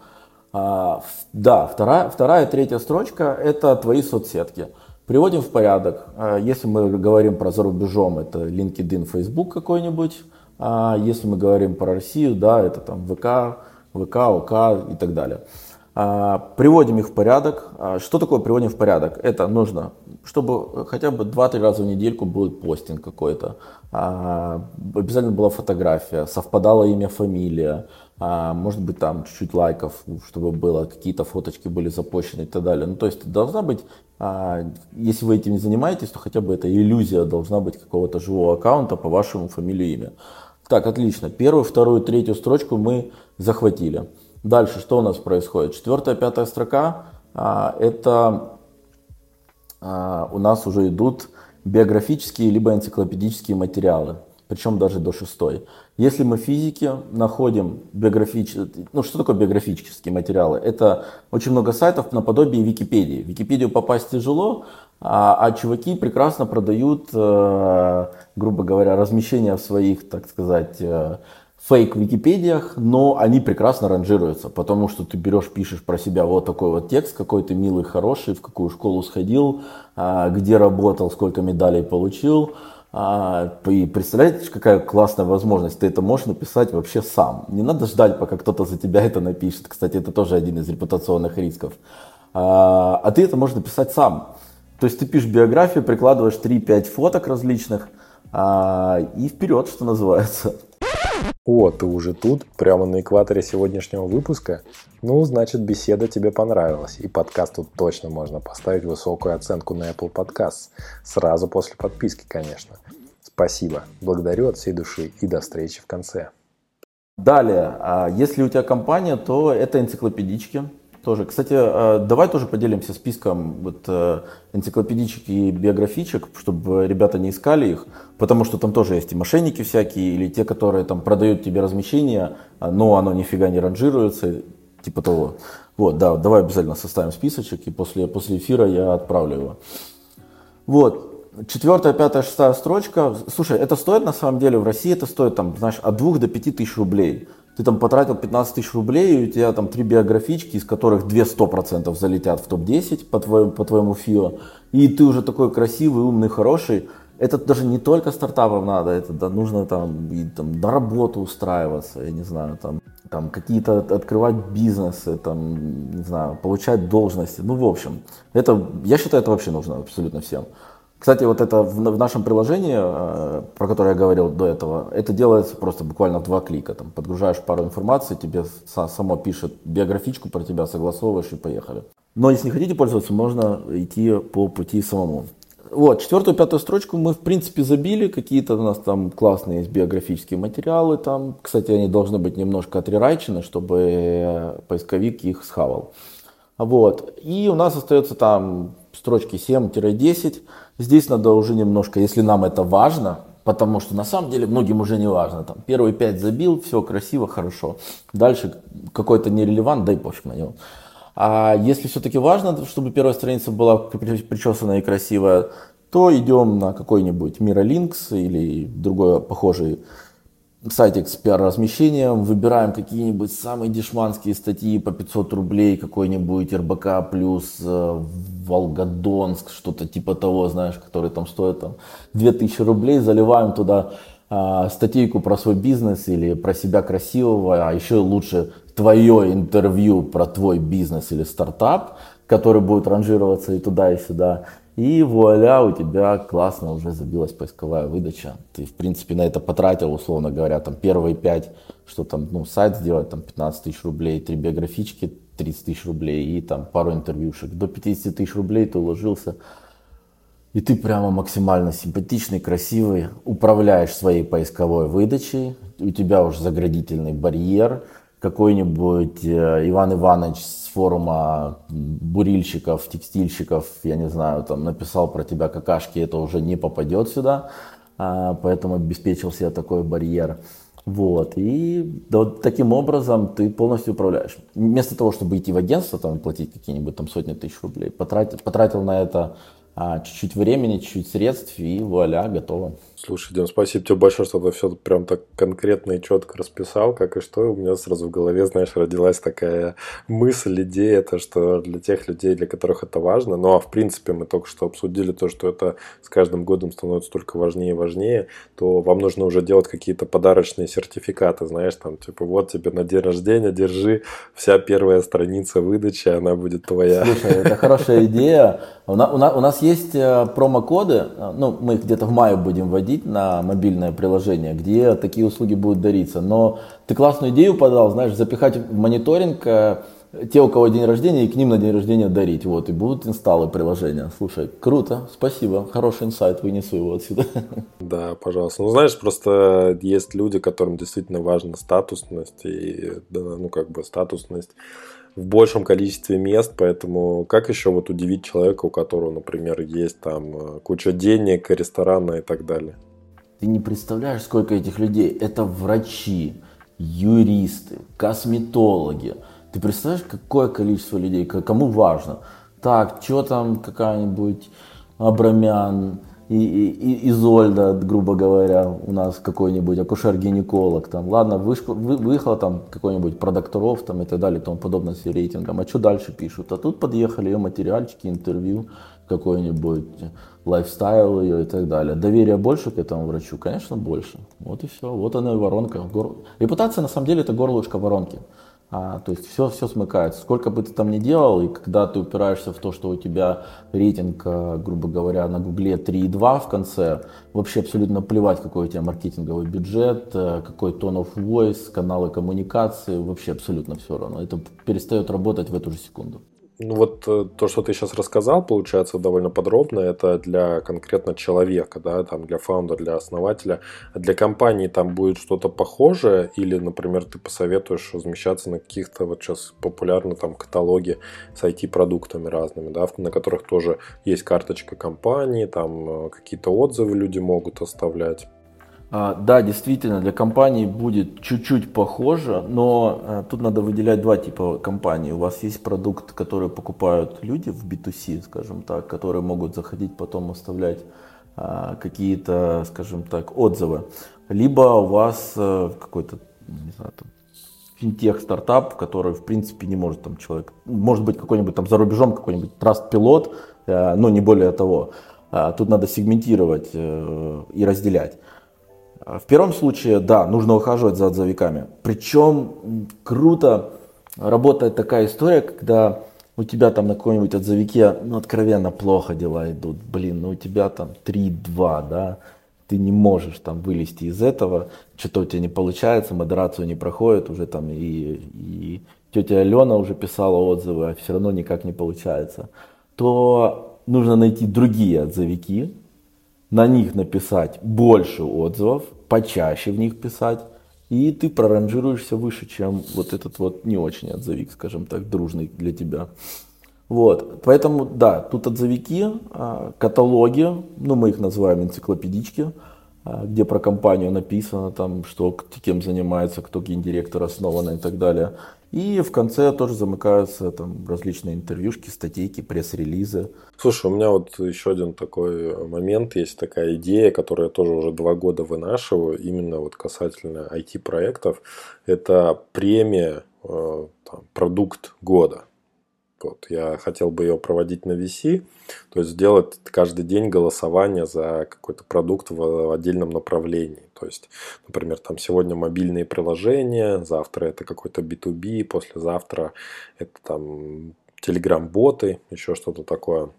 А, да, вторая, вторая, третья строчка – это твои соцсетки. Приводим в порядок. А, если мы говорим про за рубежом, это LinkedIn, Facebook какой-нибудь. А если мы говорим про Россию, да, это там ВК, ВК, ОК и так далее. А, приводим их в порядок. Что такое приводим в порядок? Это нужно, чтобы хотя бы 2-3 раза в недельку был постинг какой-то. Обязательно была фотография, совпадало имя, фамилия. Может быть там чуть-чуть лайков, чтобы было, какие-то фоточки были запущены и так далее. Ну то есть должна быть, если вы этим не занимаетесь, то хотя бы эта иллюзия должна быть какого-то живого аккаунта по вашему фамилию имя. Так, отлично. Первую, вторую, третью строчку мы захватили. Дальше что у нас происходит? Четвертая, пятая строка а, это а, у нас уже идут биографические либо энциклопедические материалы, причем даже до шестой. Если мы в физике находим биографические, ну что такое биографические материалы? Это очень много сайтов наподобие Википедии. В Википедию попасть тяжело, а, а чуваки прекрасно продают, э, грубо говоря, размещение в своих, так сказать, э, фейк Википедиях, но они прекрасно ранжируются, потому что ты берешь, пишешь про себя вот такой вот текст, какой ты милый, хороший, в какую школу сходил, э, где работал, сколько медалей получил. А, и представляете, какая классная возможность, ты это можешь написать вообще сам. Не надо ждать, пока кто-то за тебя это напишет. Кстати, это тоже один из репутационных рисков. А, а ты это можешь написать сам. То есть ты пишешь биографию, прикладываешь 3-5 фоток различных а, и вперед, что называется. О, ты уже тут, прямо на экваторе сегодняшнего выпуска? Ну, значит, беседа тебе понравилась, и подкасту точно можно поставить высокую оценку на Apple Podcasts. Сразу после подписки, конечно. Спасибо, благодарю от всей души и до встречи в конце. Далее, а если у тебя компания, то это энциклопедички, тоже. Кстати, э, давай тоже поделимся списком вот э, энциклопедичек и биографичек, чтобы ребята не искали их, потому что там тоже есть и мошенники всякие, или те, которые там продают тебе размещение, но оно нифига не ранжируется, типа того. Вот, да, давай обязательно составим списочек, и после, после эфира я отправлю его. Вот, четвертая, пятая, шестая строчка. Слушай, это стоит на самом деле, в России это стоит там, знаешь, от двух до пяти тысяч рублей ты там потратил 15 тысяч рублей, и у тебя там три биографички, из которых две сто процентов залетят в топ-10 по твоему, по твоему ФИО, и ты уже такой красивый, умный, хороший, это даже не только стартапам надо, это да, нужно там, и, там на работу устраиваться, я не знаю, там, там какие-то открывать бизнесы, там, не знаю, получать должности. Ну, в общем, это, я считаю, это вообще нужно абсолютно всем. Кстати, вот это в, нашем приложении, э, про которое я говорил до этого, это делается просто буквально в два клика. Там, подгружаешь пару информации, тебе само пишет биографичку про тебя, согласовываешь и поехали. Но если не хотите пользоваться, можно идти по пути самому. Вот, четвертую, пятую строчку мы, в принципе, забили. Какие-то у нас там классные есть биографические материалы. Там, кстати, они должны быть немножко отрерайчены, чтобы э, поисковик их схавал. Вот. И у нас остается там строчки 7-10. Здесь надо уже немножко, если нам это важно, потому что на самом деле многим уже не важно. Там, первые пять забил, все красиво, хорошо. Дальше какой-то нерелевант, дай пофиг на него. А если все-таки важно, чтобы первая страница была причесанная и красивая, то идем на какой-нибудь Miralinks или другой похожий сайтик с пиар-размещением, выбираем какие-нибудь самые дешманские статьи по 500 рублей, какой-нибудь РБК плюс э, Волгодонск, что-то типа того, знаешь, который там стоит там 2000 рублей, заливаем туда э, статейку про свой бизнес или про себя красивого, а еще лучше твое интервью про твой бизнес или стартап, который будет ранжироваться и туда, и сюда. И вуаля, у тебя классно уже забилась поисковая выдача. Ты, в принципе, на это потратил, условно говоря, там первые пять, что там, ну, сайт сделать, там 15 тысяч рублей, три биографички 30 тысяч рублей и там пару интервьюшек. До 50 тысяч рублей ты уложился. И ты прямо максимально симпатичный, красивый, управляешь своей поисковой выдачей, у тебя уже заградительный барьер, какой-нибудь э, Иван Иванович с форума бурильщиков, текстильщиков, я не знаю, там написал про тебя какашки, это уже не попадет сюда, а, поэтому обеспечил себе такой барьер. Вот, и да, вот таким образом ты полностью управляешь. Вместо того, чтобы идти в агентство, там, платить какие-нибудь там сотни тысяч рублей, потратил, потратил на это а, чуть-чуть времени, чуть-чуть средств, и вуаля, готово. Слушай, Дим, спасибо тебе большое, что ты все прям так конкретно и четко расписал, как и что. У меня сразу в голове, знаешь, родилась такая мысль, идея, то, что для тех людей, для которых это важно. Ну, а в принципе мы только что обсудили то, что это с каждым годом становится только важнее и важнее, то вам нужно уже делать какие-то подарочные сертификаты, знаешь, там, типа, вот тебе на день рождения, держи, вся первая страница выдачи, она будет твоя. Слушай, это хорошая идея. У нас, есть э, промокоды, ну, мы их где-то в мае будем вводить на мобильное приложение, где такие услуги будут дариться. Но ты классную идею подал, знаешь, запихать в мониторинг э, те, у кого день рождения, и к ним на день рождения дарить. Вот, и будут инсталлы приложения. Слушай, круто, спасибо, хороший инсайт, вынесу его отсюда. Да, пожалуйста. Ну, знаешь, просто есть люди, которым действительно важна статусность, и, ну, как бы статусность в большем количестве мест, поэтому как еще вот удивить человека, у которого, например, есть там э, куча денег, ресторана и так далее? Ты не представляешь, сколько этих людей. Это врачи, юристы, косметологи. Ты представляешь, какое количество людей, кому важно? Так, что там какая-нибудь Абрамян, и, и, Изольда, грубо говоря, у нас какой-нибудь акушер-гинеколог, там, ладно, вышло, вы, выехало там какой-нибудь продакторов там, и так далее, и тому подобное с рейтингом, а что дальше пишут? А тут подъехали ее материальчики, интервью, какой-нибудь лайфстайл ее и так далее. Доверие больше к этому врачу? Конечно, больше. Вот и все. Вот она и воронка. Репутация, на самом деле, это горлышко воронки. А, то есть все, все смыкается. Сколько бы ты там ни делал, и когда ты упираешься в то, что у тебя рейтинг, а, грубо говоря, на Гугле 3,2 в конце, вообще абсолютно плевать, какой у тебя маркетинговый бюджет, э, какой tone of voice, каналы коммуникации, вообще абсолютно все равно. Это перестает работать в эту же секунду. Ну вот э, то, что ты сейчас рассказал, получается довольно подробно, это для конкретно человека, да, там для фаундера, для основателя. А для компании там будет что-то похожее или, например, ты посоветуешь размещаться на каких-то вот сейчас популярны там каталоги с IT-продуктами разными, да, на которых тоже есть карточка компании, там э, какие-то отзывы люди могут оставлять. А, да, действительно, для компаний будет чуть-чуть похоже, но а, тут надо выделять два типа компаний. У вас есть продукт, который покупают люди в B2C, скажем так, которые могут заходить потом оставлять а, какие-то, скажем так, отзывы. Либо у вас какой-то, не знаю, там, финтех стартап, который в принципе не может там человек, может быть какой-нибудь там за рубежом какой-нибудь траст пилот, но не более того. Тут надо сегментировать э, и разделять. В первом случае, да, нужно ухаживать за отзывиками. Причем круто работает такая история, когда у тебя там на каком-нибудь отзывике, ну, откровенно плохо дела идут. Блин, ну, у тебя там 3-2, да, ты не можешь там вылезти из этого, что-то у тебя не получается, модерацию не проходит, уже там и, и тетя Алена уже писала отзывы, а все равно никак не получается, то нужно найти другие отзывики, на них написать больше отзывов, почаще в них писать, и ты проранжируешься выше, чем вот этот вот не очень отзывик, скажем так, дружный для тебя. Вот, поэтому, да, тут отзывики, а, каталоги, ну, мы их называем энциклопедички, а, где про компанию написано, там, что кем занимается, кто гендиректор основан и так далее. И в конце тоже замыкаются там различные интервьюшки, статейки, пресс-релизы. Слушай, у меня вот еще один такой момент, есть такая идея, которую я тоже уже два года вынашиваю, именно вот касательно IT-проектов. Это премия э, там, продукт года. Вот, я хотел бы ее проводить на VC, то есть сделать каждый день голосование за какой-то продукт в отдельном направлении. То есть, например, там сегодня мобильные приложения, завтра это какой-то B2B, послезавтра это там Telegram-боты, еще что-то такое.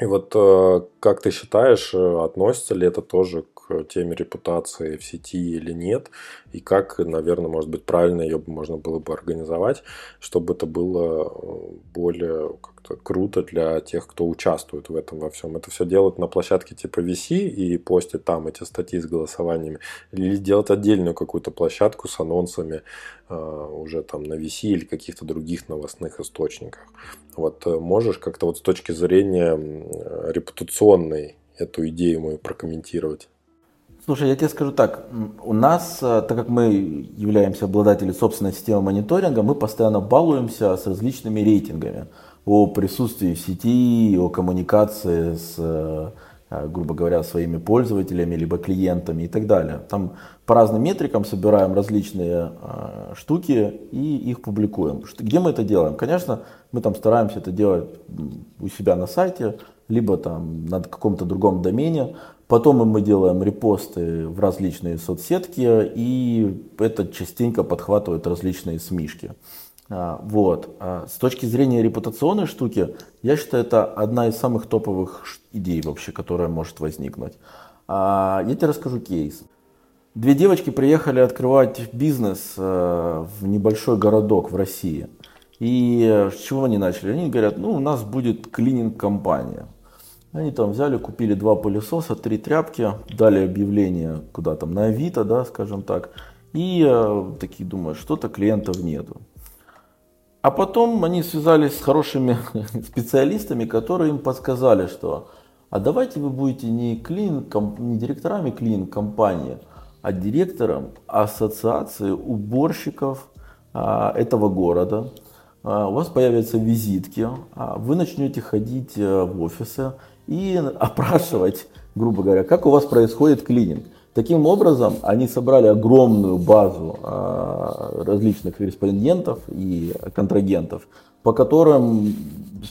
И вот э, как ты считаешь, э, относится ли это тоже к теме репутации в сети или нет? И как, наверное, может быть, правильно ее можно было бы организовать, чтобы это было э, более как-то круто для тех, кто участвует в этом во всем? Это все делать на площадке типа VC и постить там эти статьи с голосованиями? Или делать отдельную какую-то площадку с анонсами уже там на VC или каких-то других новостных источниках? Вот можешь как-то вот с точки зрения репутационной эту идею мою прокомментировать? Слушай, я тебе скажу так, у нас, э, так как мы являемся обладателями собственной системы мониторинга, мы постоянно балуемся с различными рейтингами о присутствии в сети, о коммуникации с, э, э, грубо говоря, своими пользователями, либо клиентами и так далее. Там по разным метрикам собираем различные штуки и их публикуем. Где мы это делаем? Конечно, мы там стараемся это делать у себя на сайте, либо там на каком-то другом домене. Потом мы делаем репосты в различные соцсетки, и это частенько подхватывают различные смешки. А, вот. А с точки зрения репутационной штуки, я считаю, это одна из самых топовых идей вообще, которая может возникнуть. А, я тебе расскажу кейс. Две девочки приехали открывать бизнес э, в небольшой городок в России. И с чего они начали? Они говорят, ну у нас будет клининг-компания. Они там взяли, купили два пылесоса, три тряпки, дали объявление куда там на Авито, да, скажем так, и э, такие думают, что-то клиентов нету. А потом они связались с хорошими специалистами, которые им подсказали, что а давайте вы будете не, клин, не директорами клин-компании, а директором ассоциации уборщиков а, этого города. А, у вас появятся визитки, а вы начнете ходить э, в офисы, и опрашивать, грубо говоря, как у вас происходит клининг. Таким образом, они собрали огромную базу а, различных корреспондентов и контрагентов, по которым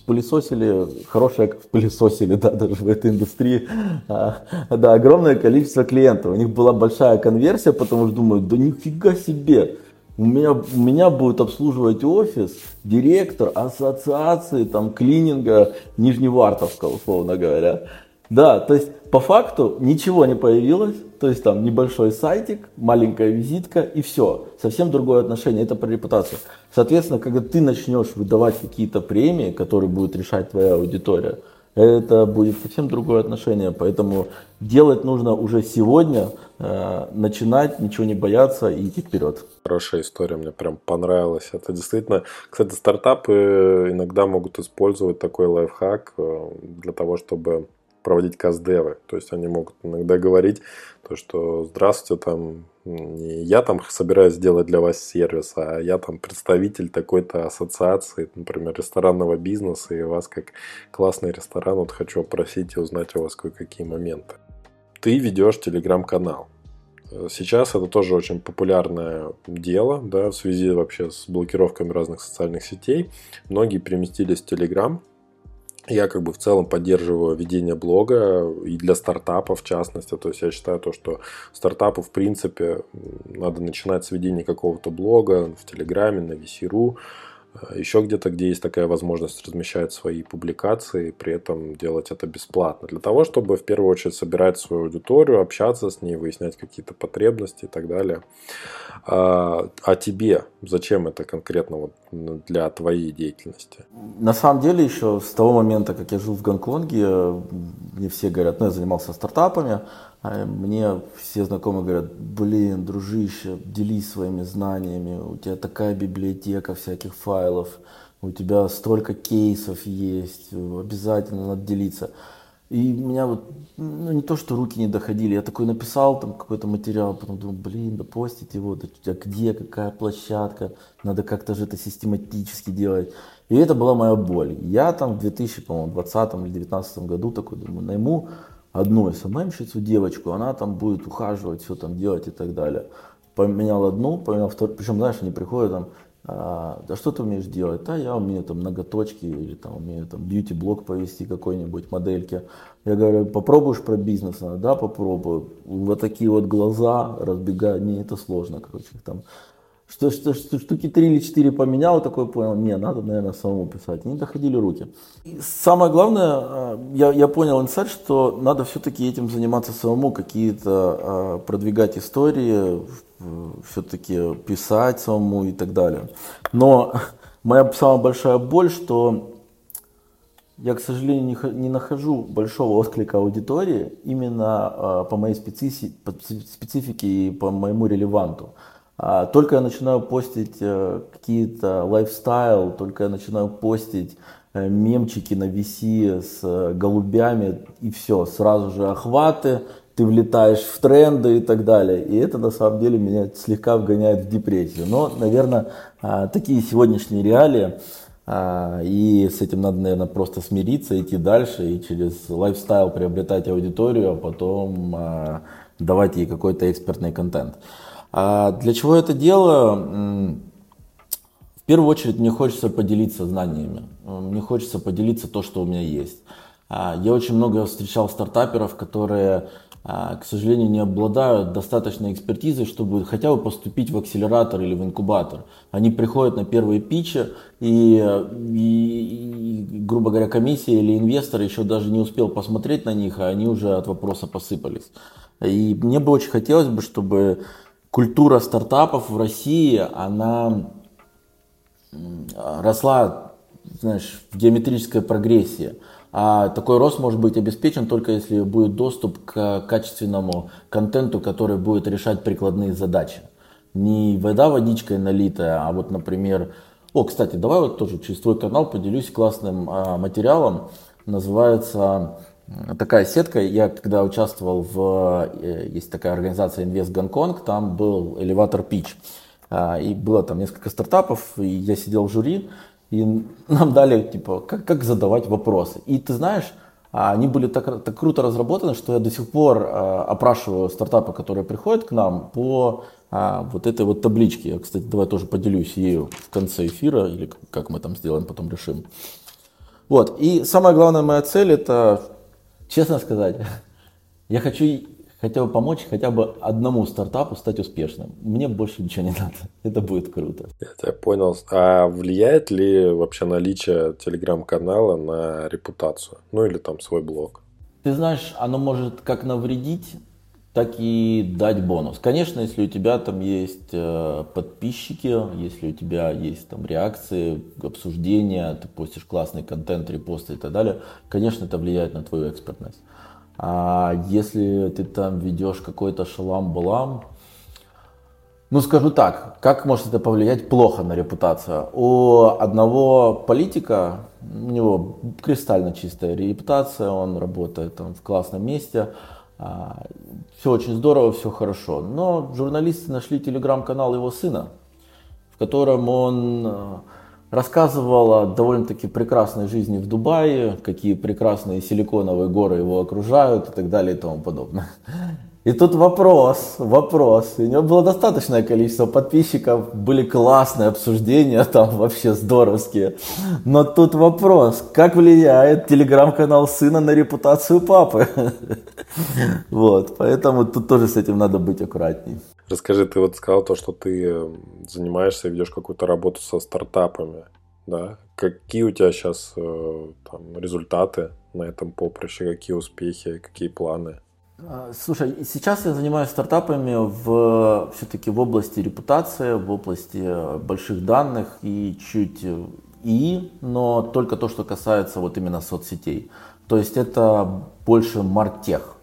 пылесосили, хорошее пылесосили, да, даже в этой индустрии, а, да, огромное количество клиентов. У них была большая конверсия, потому что думают, да нифига себе, у меня, у меня будет обслуживать офис директор ассоциации там, клининга Нижневартовского, условно говоря. Да, то есть по факту ничего не появилось, то есть там небольшой сайтик, маленькая визитка и все. Совсем другое отношение, это про репутацию. Соответственно, когда ты начнешь выдавать какие-то премии, которые будет решать твоя аудитория, это будет совсем другое отношение. Поэтому делать нужно уже сегодня, э, начинать, ничего не бояться и идти вперед. Хорошая история, мне прям понравилась. Это действительно, кстати, стартапы иногда могут использовать такой лайфхак э, для того, чтобы проводить каздевы. То есть они могут иногда говорить, то, что здравствуйте, там не я там собираюсь сделать для вас сервис, а я там представитель такой-то ассоциации, например, ресторанного бизнеса, и вас как классный ресторан, вот хочу опросить и узнать у вас кое-какие моменты. Ты ведешь телеграм-канал. Сейчас это тоже очень популярное дело, да, в связи вообще с блокировками разных социальных сетей. Многие переместились в Телеграм, я как бы в целом поддерживаю ведение блога и для стартапов в частности. То есть я считаю то, что стартапу в принципе надо начинать с ведения какого-то блога в Телеграме, на VC.ru, еще где-то, где есть такая возможность размещать свои публикации, при этом делать это бесплатно. Для того, чтобы в первую очередь собирать свою аудиторию, общаться с ней, выяснять какие-то потребности и так далее. А, а тебе зачем это конкретно вот для твоей деятельности? На самом деле еще с того момента, как я жил в Гонконге, мне все говорят, ну я занимался стартапами, а мне все знакомые говорят, блин, дружище, делись своими знаниями, у тебя такая библиотека всяких файлов, у тебя столько кейсов есть, обязательно надо делиться. И меня вот, ну не то, что руки не доходили, я такой написал там какой-то материал, потом думаю, блин, да его, да а где, какая площадка, надо как-то же это систематически делать. И это была моя боль. Я там в 2020 или 2019 году такой думаю, найму одну СММщицу, девочку, она там будет ухаживать, все там делать и так далее. Поменял одну, поменял вторую, причем, знаешь, они приходят там, а, да что ты умеешь делать? Да, я умею там многоточки или там умею там бьюти-блог повести какой-нибудь модельки. Я говорю, попробуешь про бизнес? да, попробую. Вот такие вот глаза разбегают, не, это сложно, короче, там что, что, что штуки три или четыре поменял, такой понял, не, надо, наверное, самому писать. Не доходили руки. И самое главное, а, я, я понял инсайт, что надо все-таки этим заниматься самому, какие-то а, продвигать истории, все-таки писать самому и так далее. Но моя самая большая боль, что я, к сожалению, не, не нахожу большого отклика аудитории именно э, по моей специфике и по моему релеванту. А, только я начинаю постить э, какие-то лайфстайл, только я начинаю постить э, мемчики на VC с э, голубями и все, сразу же охваты, ты влетаешь в тренды и так далее. И это на самом деле меня слегка вгоняет в депрессию. Но, наверное, а, такие сегодняшние реалии, а, и с этим надо, наверное, просто смириться, идти дальше и через лайфстайл приобретать аудиторию, а потом давать ей какой-то экспертный контент. Для чего это делаю? В первую очередь мне хочется поделиться знаниями, мне хочется поделиться то, что у меня есть. Я очень много встречал стартаперов, которые а, к сожалению, не обладают достаточной экспертизой, чтобы хотя бы поступить в акселератор или в инкубатор. Они приходят на первые питчи, и, и, и, грубо говоря, комиссия или инвестор еще даже не успел посмотреть на них, а они уже от вопроса посыпались. И мне бы очень хотелось бы, чтобы культура стартапов в России, она росла, знаешь, в геометрической прогрессии. А такой рост может быть обеспечен только если будет доступ к качественному контенту, который будет решать прикладные задачи. Не вода водичкой налитая, а вот, например, о, кстати, давай вот тоже через твой канал поделюсь классным а, материалом. Называется такая сетка. Я когда участвовал в, э, есть такая организация Invest Гонконг, там был элеватор pitch. А, и было там несколько стартапов, и я сидел в жюри, и нам дали, типа, как, как задавать вопросы. И ты знаешь, а, они были так, так круто разработаны, что я до сих пор а, опрашиваю стартапы, которые приходят к нам по а, вот этой вот табличке. Я, кстати, давай тоже поделюсь ею в конце эфира, или как мы там сделаем, потом решим. Вот. И самая главная моя цель это, честно сказать, я хочу хотя бы помочь хотя бы одному стартапу стать успешным. Мне больше ничего не надо. Это будет круто. Я тебя понял. А влияет ли вообще наличие телеграм-канала на репутацию? Ну или там свой блог? Ты знаешь, оно может как навредить, так и дать бонус. Конечно, если у тебя там есть э, подписчики, если у тебя есть там реакции, обсуждения, ты постишь классный контент, репосты и так далее, конечно, это влияет на твою экспертность. А если ты там ведешь какой-то шалам-балам, ну, скажу так, как может это повлиять плохо на репутацию? У одного политика, у него кристально чистая репутация, он работает там в классном месте, все очень здорово, все хорошо. Но журналисты нашли телеграм-канал его сына, в котором он рассказывал о довольно-таки прекрасной жизни в Дубае, какие прекрасные силиконовые горы его окружают и так далее и тому подобное. И тут вопрос, вопрос. У него было достаточное количество подписчиков, были классные обсуждения, там вообще здоровские. Но тут вопрос, как влияет телеграм-канал сына на репутацию папы? Вот, поэтому тут тоже с этим надо быть аккуратней. Расскажи, ты вот сказал то, что ты занимаешься, ведешь какую-то работу со стартапами, да? Какие у тебя сейчас э, там, результаты на этом поприще, какие успехи, какие планы? А, слушай, сейчас я занимаюсь стартапами в, все-таки в области репутации, в области больших данных и чуть и, но только то, что касается вот именно соцсетей. То есть это больше мартех.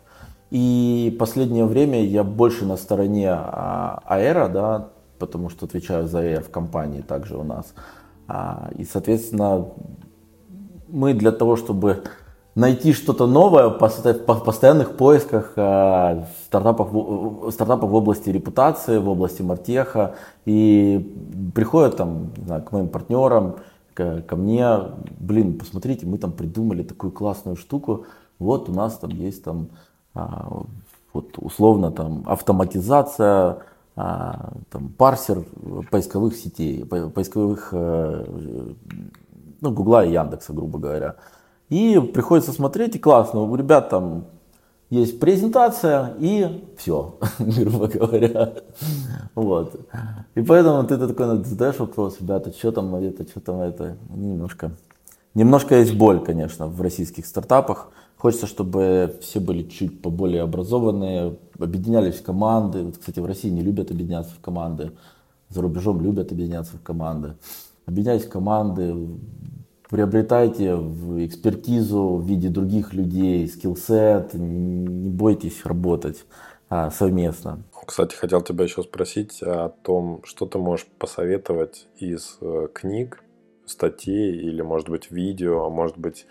И последнее время я больше на стороне а, Аэра, да, потому что отвечаю за Air в компании также у нас. А, и, соответственно, мы для того, чтобы найти что-то новое в постоянных поисках э, стартапов, стартапов в области репутации, в области мартеха. И приходят там, не знаю, к моим партнерам, ко, ко мне, блин, посмотрите, мы там придумали такую классную штуку, вот у нас там есть там, а, вот условно там автоматизация, а, там, парсер поисковых сетей, поисковых, э, ну, Гугла и Яндекса, грубо говоря. И приходится смотреть, и классно, у ребят там есть презентация и все, грубо говоря. Вот. И поэтому ты такой задаешь вопрос, ребята, что там это, что там это, немножко. Немножко есть боль, конечно, в российских стартапах. Хочется, чтобы все были чуть поболее образованные, объединялись в команды. Вот, кстати, в России не любят объединяться в команды, за рубежом любят объединяться в команды. Объединяйтесь в команды, приобретайте экспертизу в виде других людей, скиллсет, не бойтесь работать а, совместно. Кстати, хотел тебя еще спросить о том, что ты можешь посоветовать из э, книг, статей или, может быть, видео, а может быть,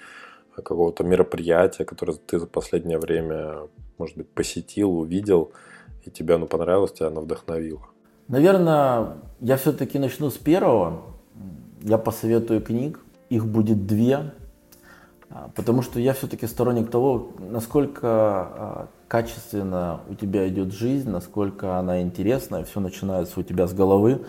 какого-то мероприятия, которое ты за последнее время, может быть, посетил, увидел, и тебе оно понравилось, тебя оно вдохновило? Наверное, я все-таки начну с первого. Я посоветую книг. Их будет две. А, потому что я все-таки сторонник того, насколько а, качественно у тебя идет жизнь, насколько она интересна. Все начинается у тебя с головы,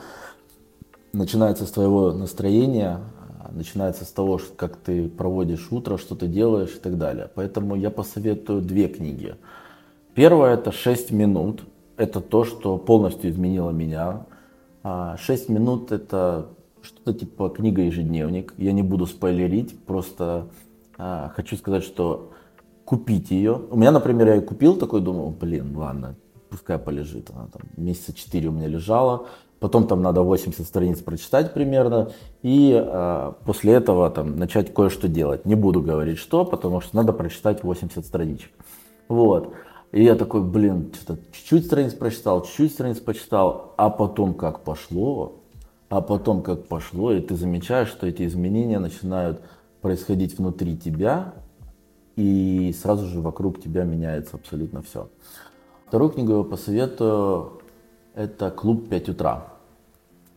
начинается с твоего настроения, а, начинается с того, как ты проводишь утро, что ты делаешь и так далее. Поэтому я посоветую две книги. Первая это «6 минут». Это то, что полностью изменило меня. «6 минут» это что-то типа книга-ежедневник. Я не буду спойлерить, просто а, хочу сказать, что купить ее. У меня, например, я ее купил, такой думал, блин, ладно, пускай полежит. Она там месяца 4 у меня лежала. Потом там надо 80 страниц прочитать примерно. И э, после этого там начать кое-что делать. Не буду говорить что, потому что надо прочитать 80 страничек. Вот. И я такой, блин, что-то чуть-чуть страниц прочитал, чуть-чуть страниц почитал. А потом как пошло, а потом как пошло, и ты замечаешь, что эти изменения начинают происходить внутри тебя, и сразу же вокруг тебя меняется абсолютно все. Вторую книгу я посоветую, это «Клуб 5 утра».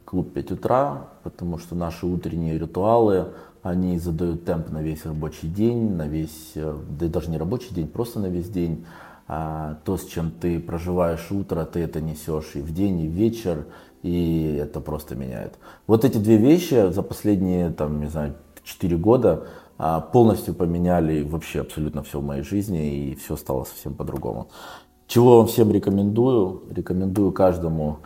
«Клуб 5 утра», потому что наши утренние ритуалы, они задают темп на весь рабочий день, на весь, э, да и даже не рабочий день, просто на весь день. А, то, с чем ты проживаешь утро, ты это несешь и в день, и в вечер, и это просто меняет. Вот эти две вещи за последние, там, не знаю, 4 года а, полностью поменяли вообще абсолютно все в моей жизни, и все стало совсем по-другому. Чего вам всем рекомендую? Рекомендую каждому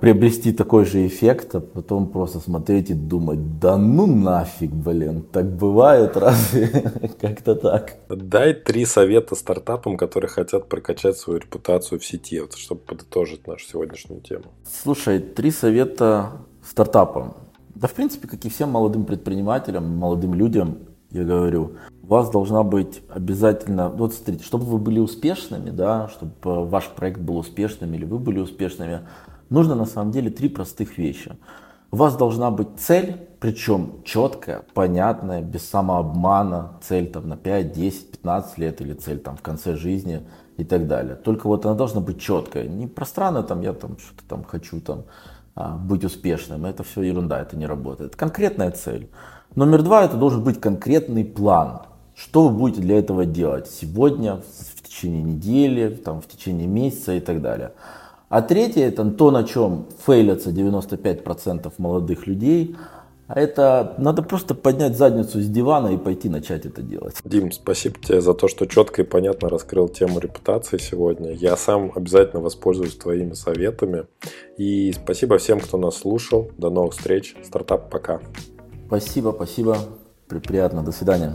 приобрести такой же эффект, а потом просто смотреть и думать, да ну нафиг, блин, так бывает, разве? Как-то так. Дай три совета стартапам, которые хотят прокачать свою репутацию в сети, вот, чтобы подытожить нашу сегодняшнюю тему. Слушай, три совета стартапам. Да, в принципе, как и всем молодым предпринимателям, молодым людям, я говорю, у вас должна быть обязательно, вот смотрите, чтобы вы были успешными, да, чтобы ваш проект был успешным или вы были успешными, нужно на самом деле три простых вещи. У вас должна быть цель, причем четкая, понятная, без самообмана, цель там на 5, 10, 15 лет или цель там в конце жизни и так далее. Только вот она должна быть четкая, не пространно там я там что-то там хочу там а, быть успешным. Это все ерунда, это не работает. Конкретная цель. Номер два, это должен быть конкретный план. Что вы будете для этого делать сегодня, в течение недели, там, в течение месяца и так далее. А третье, это то, на чем фейлятся 95% молодых людей – а это надо просто поднять задницу с дивана и пойти начать это делать. Дим, спасибо тебе за то, что четко и понятно раскрыл тему репутации сегодня. Я сам обязательно воспользуюсь твоими советами. И спасибо всем, кто нас слушал. До новых встреч. Стартап пока. Спасибо, спасибо. Приятно. До свидания.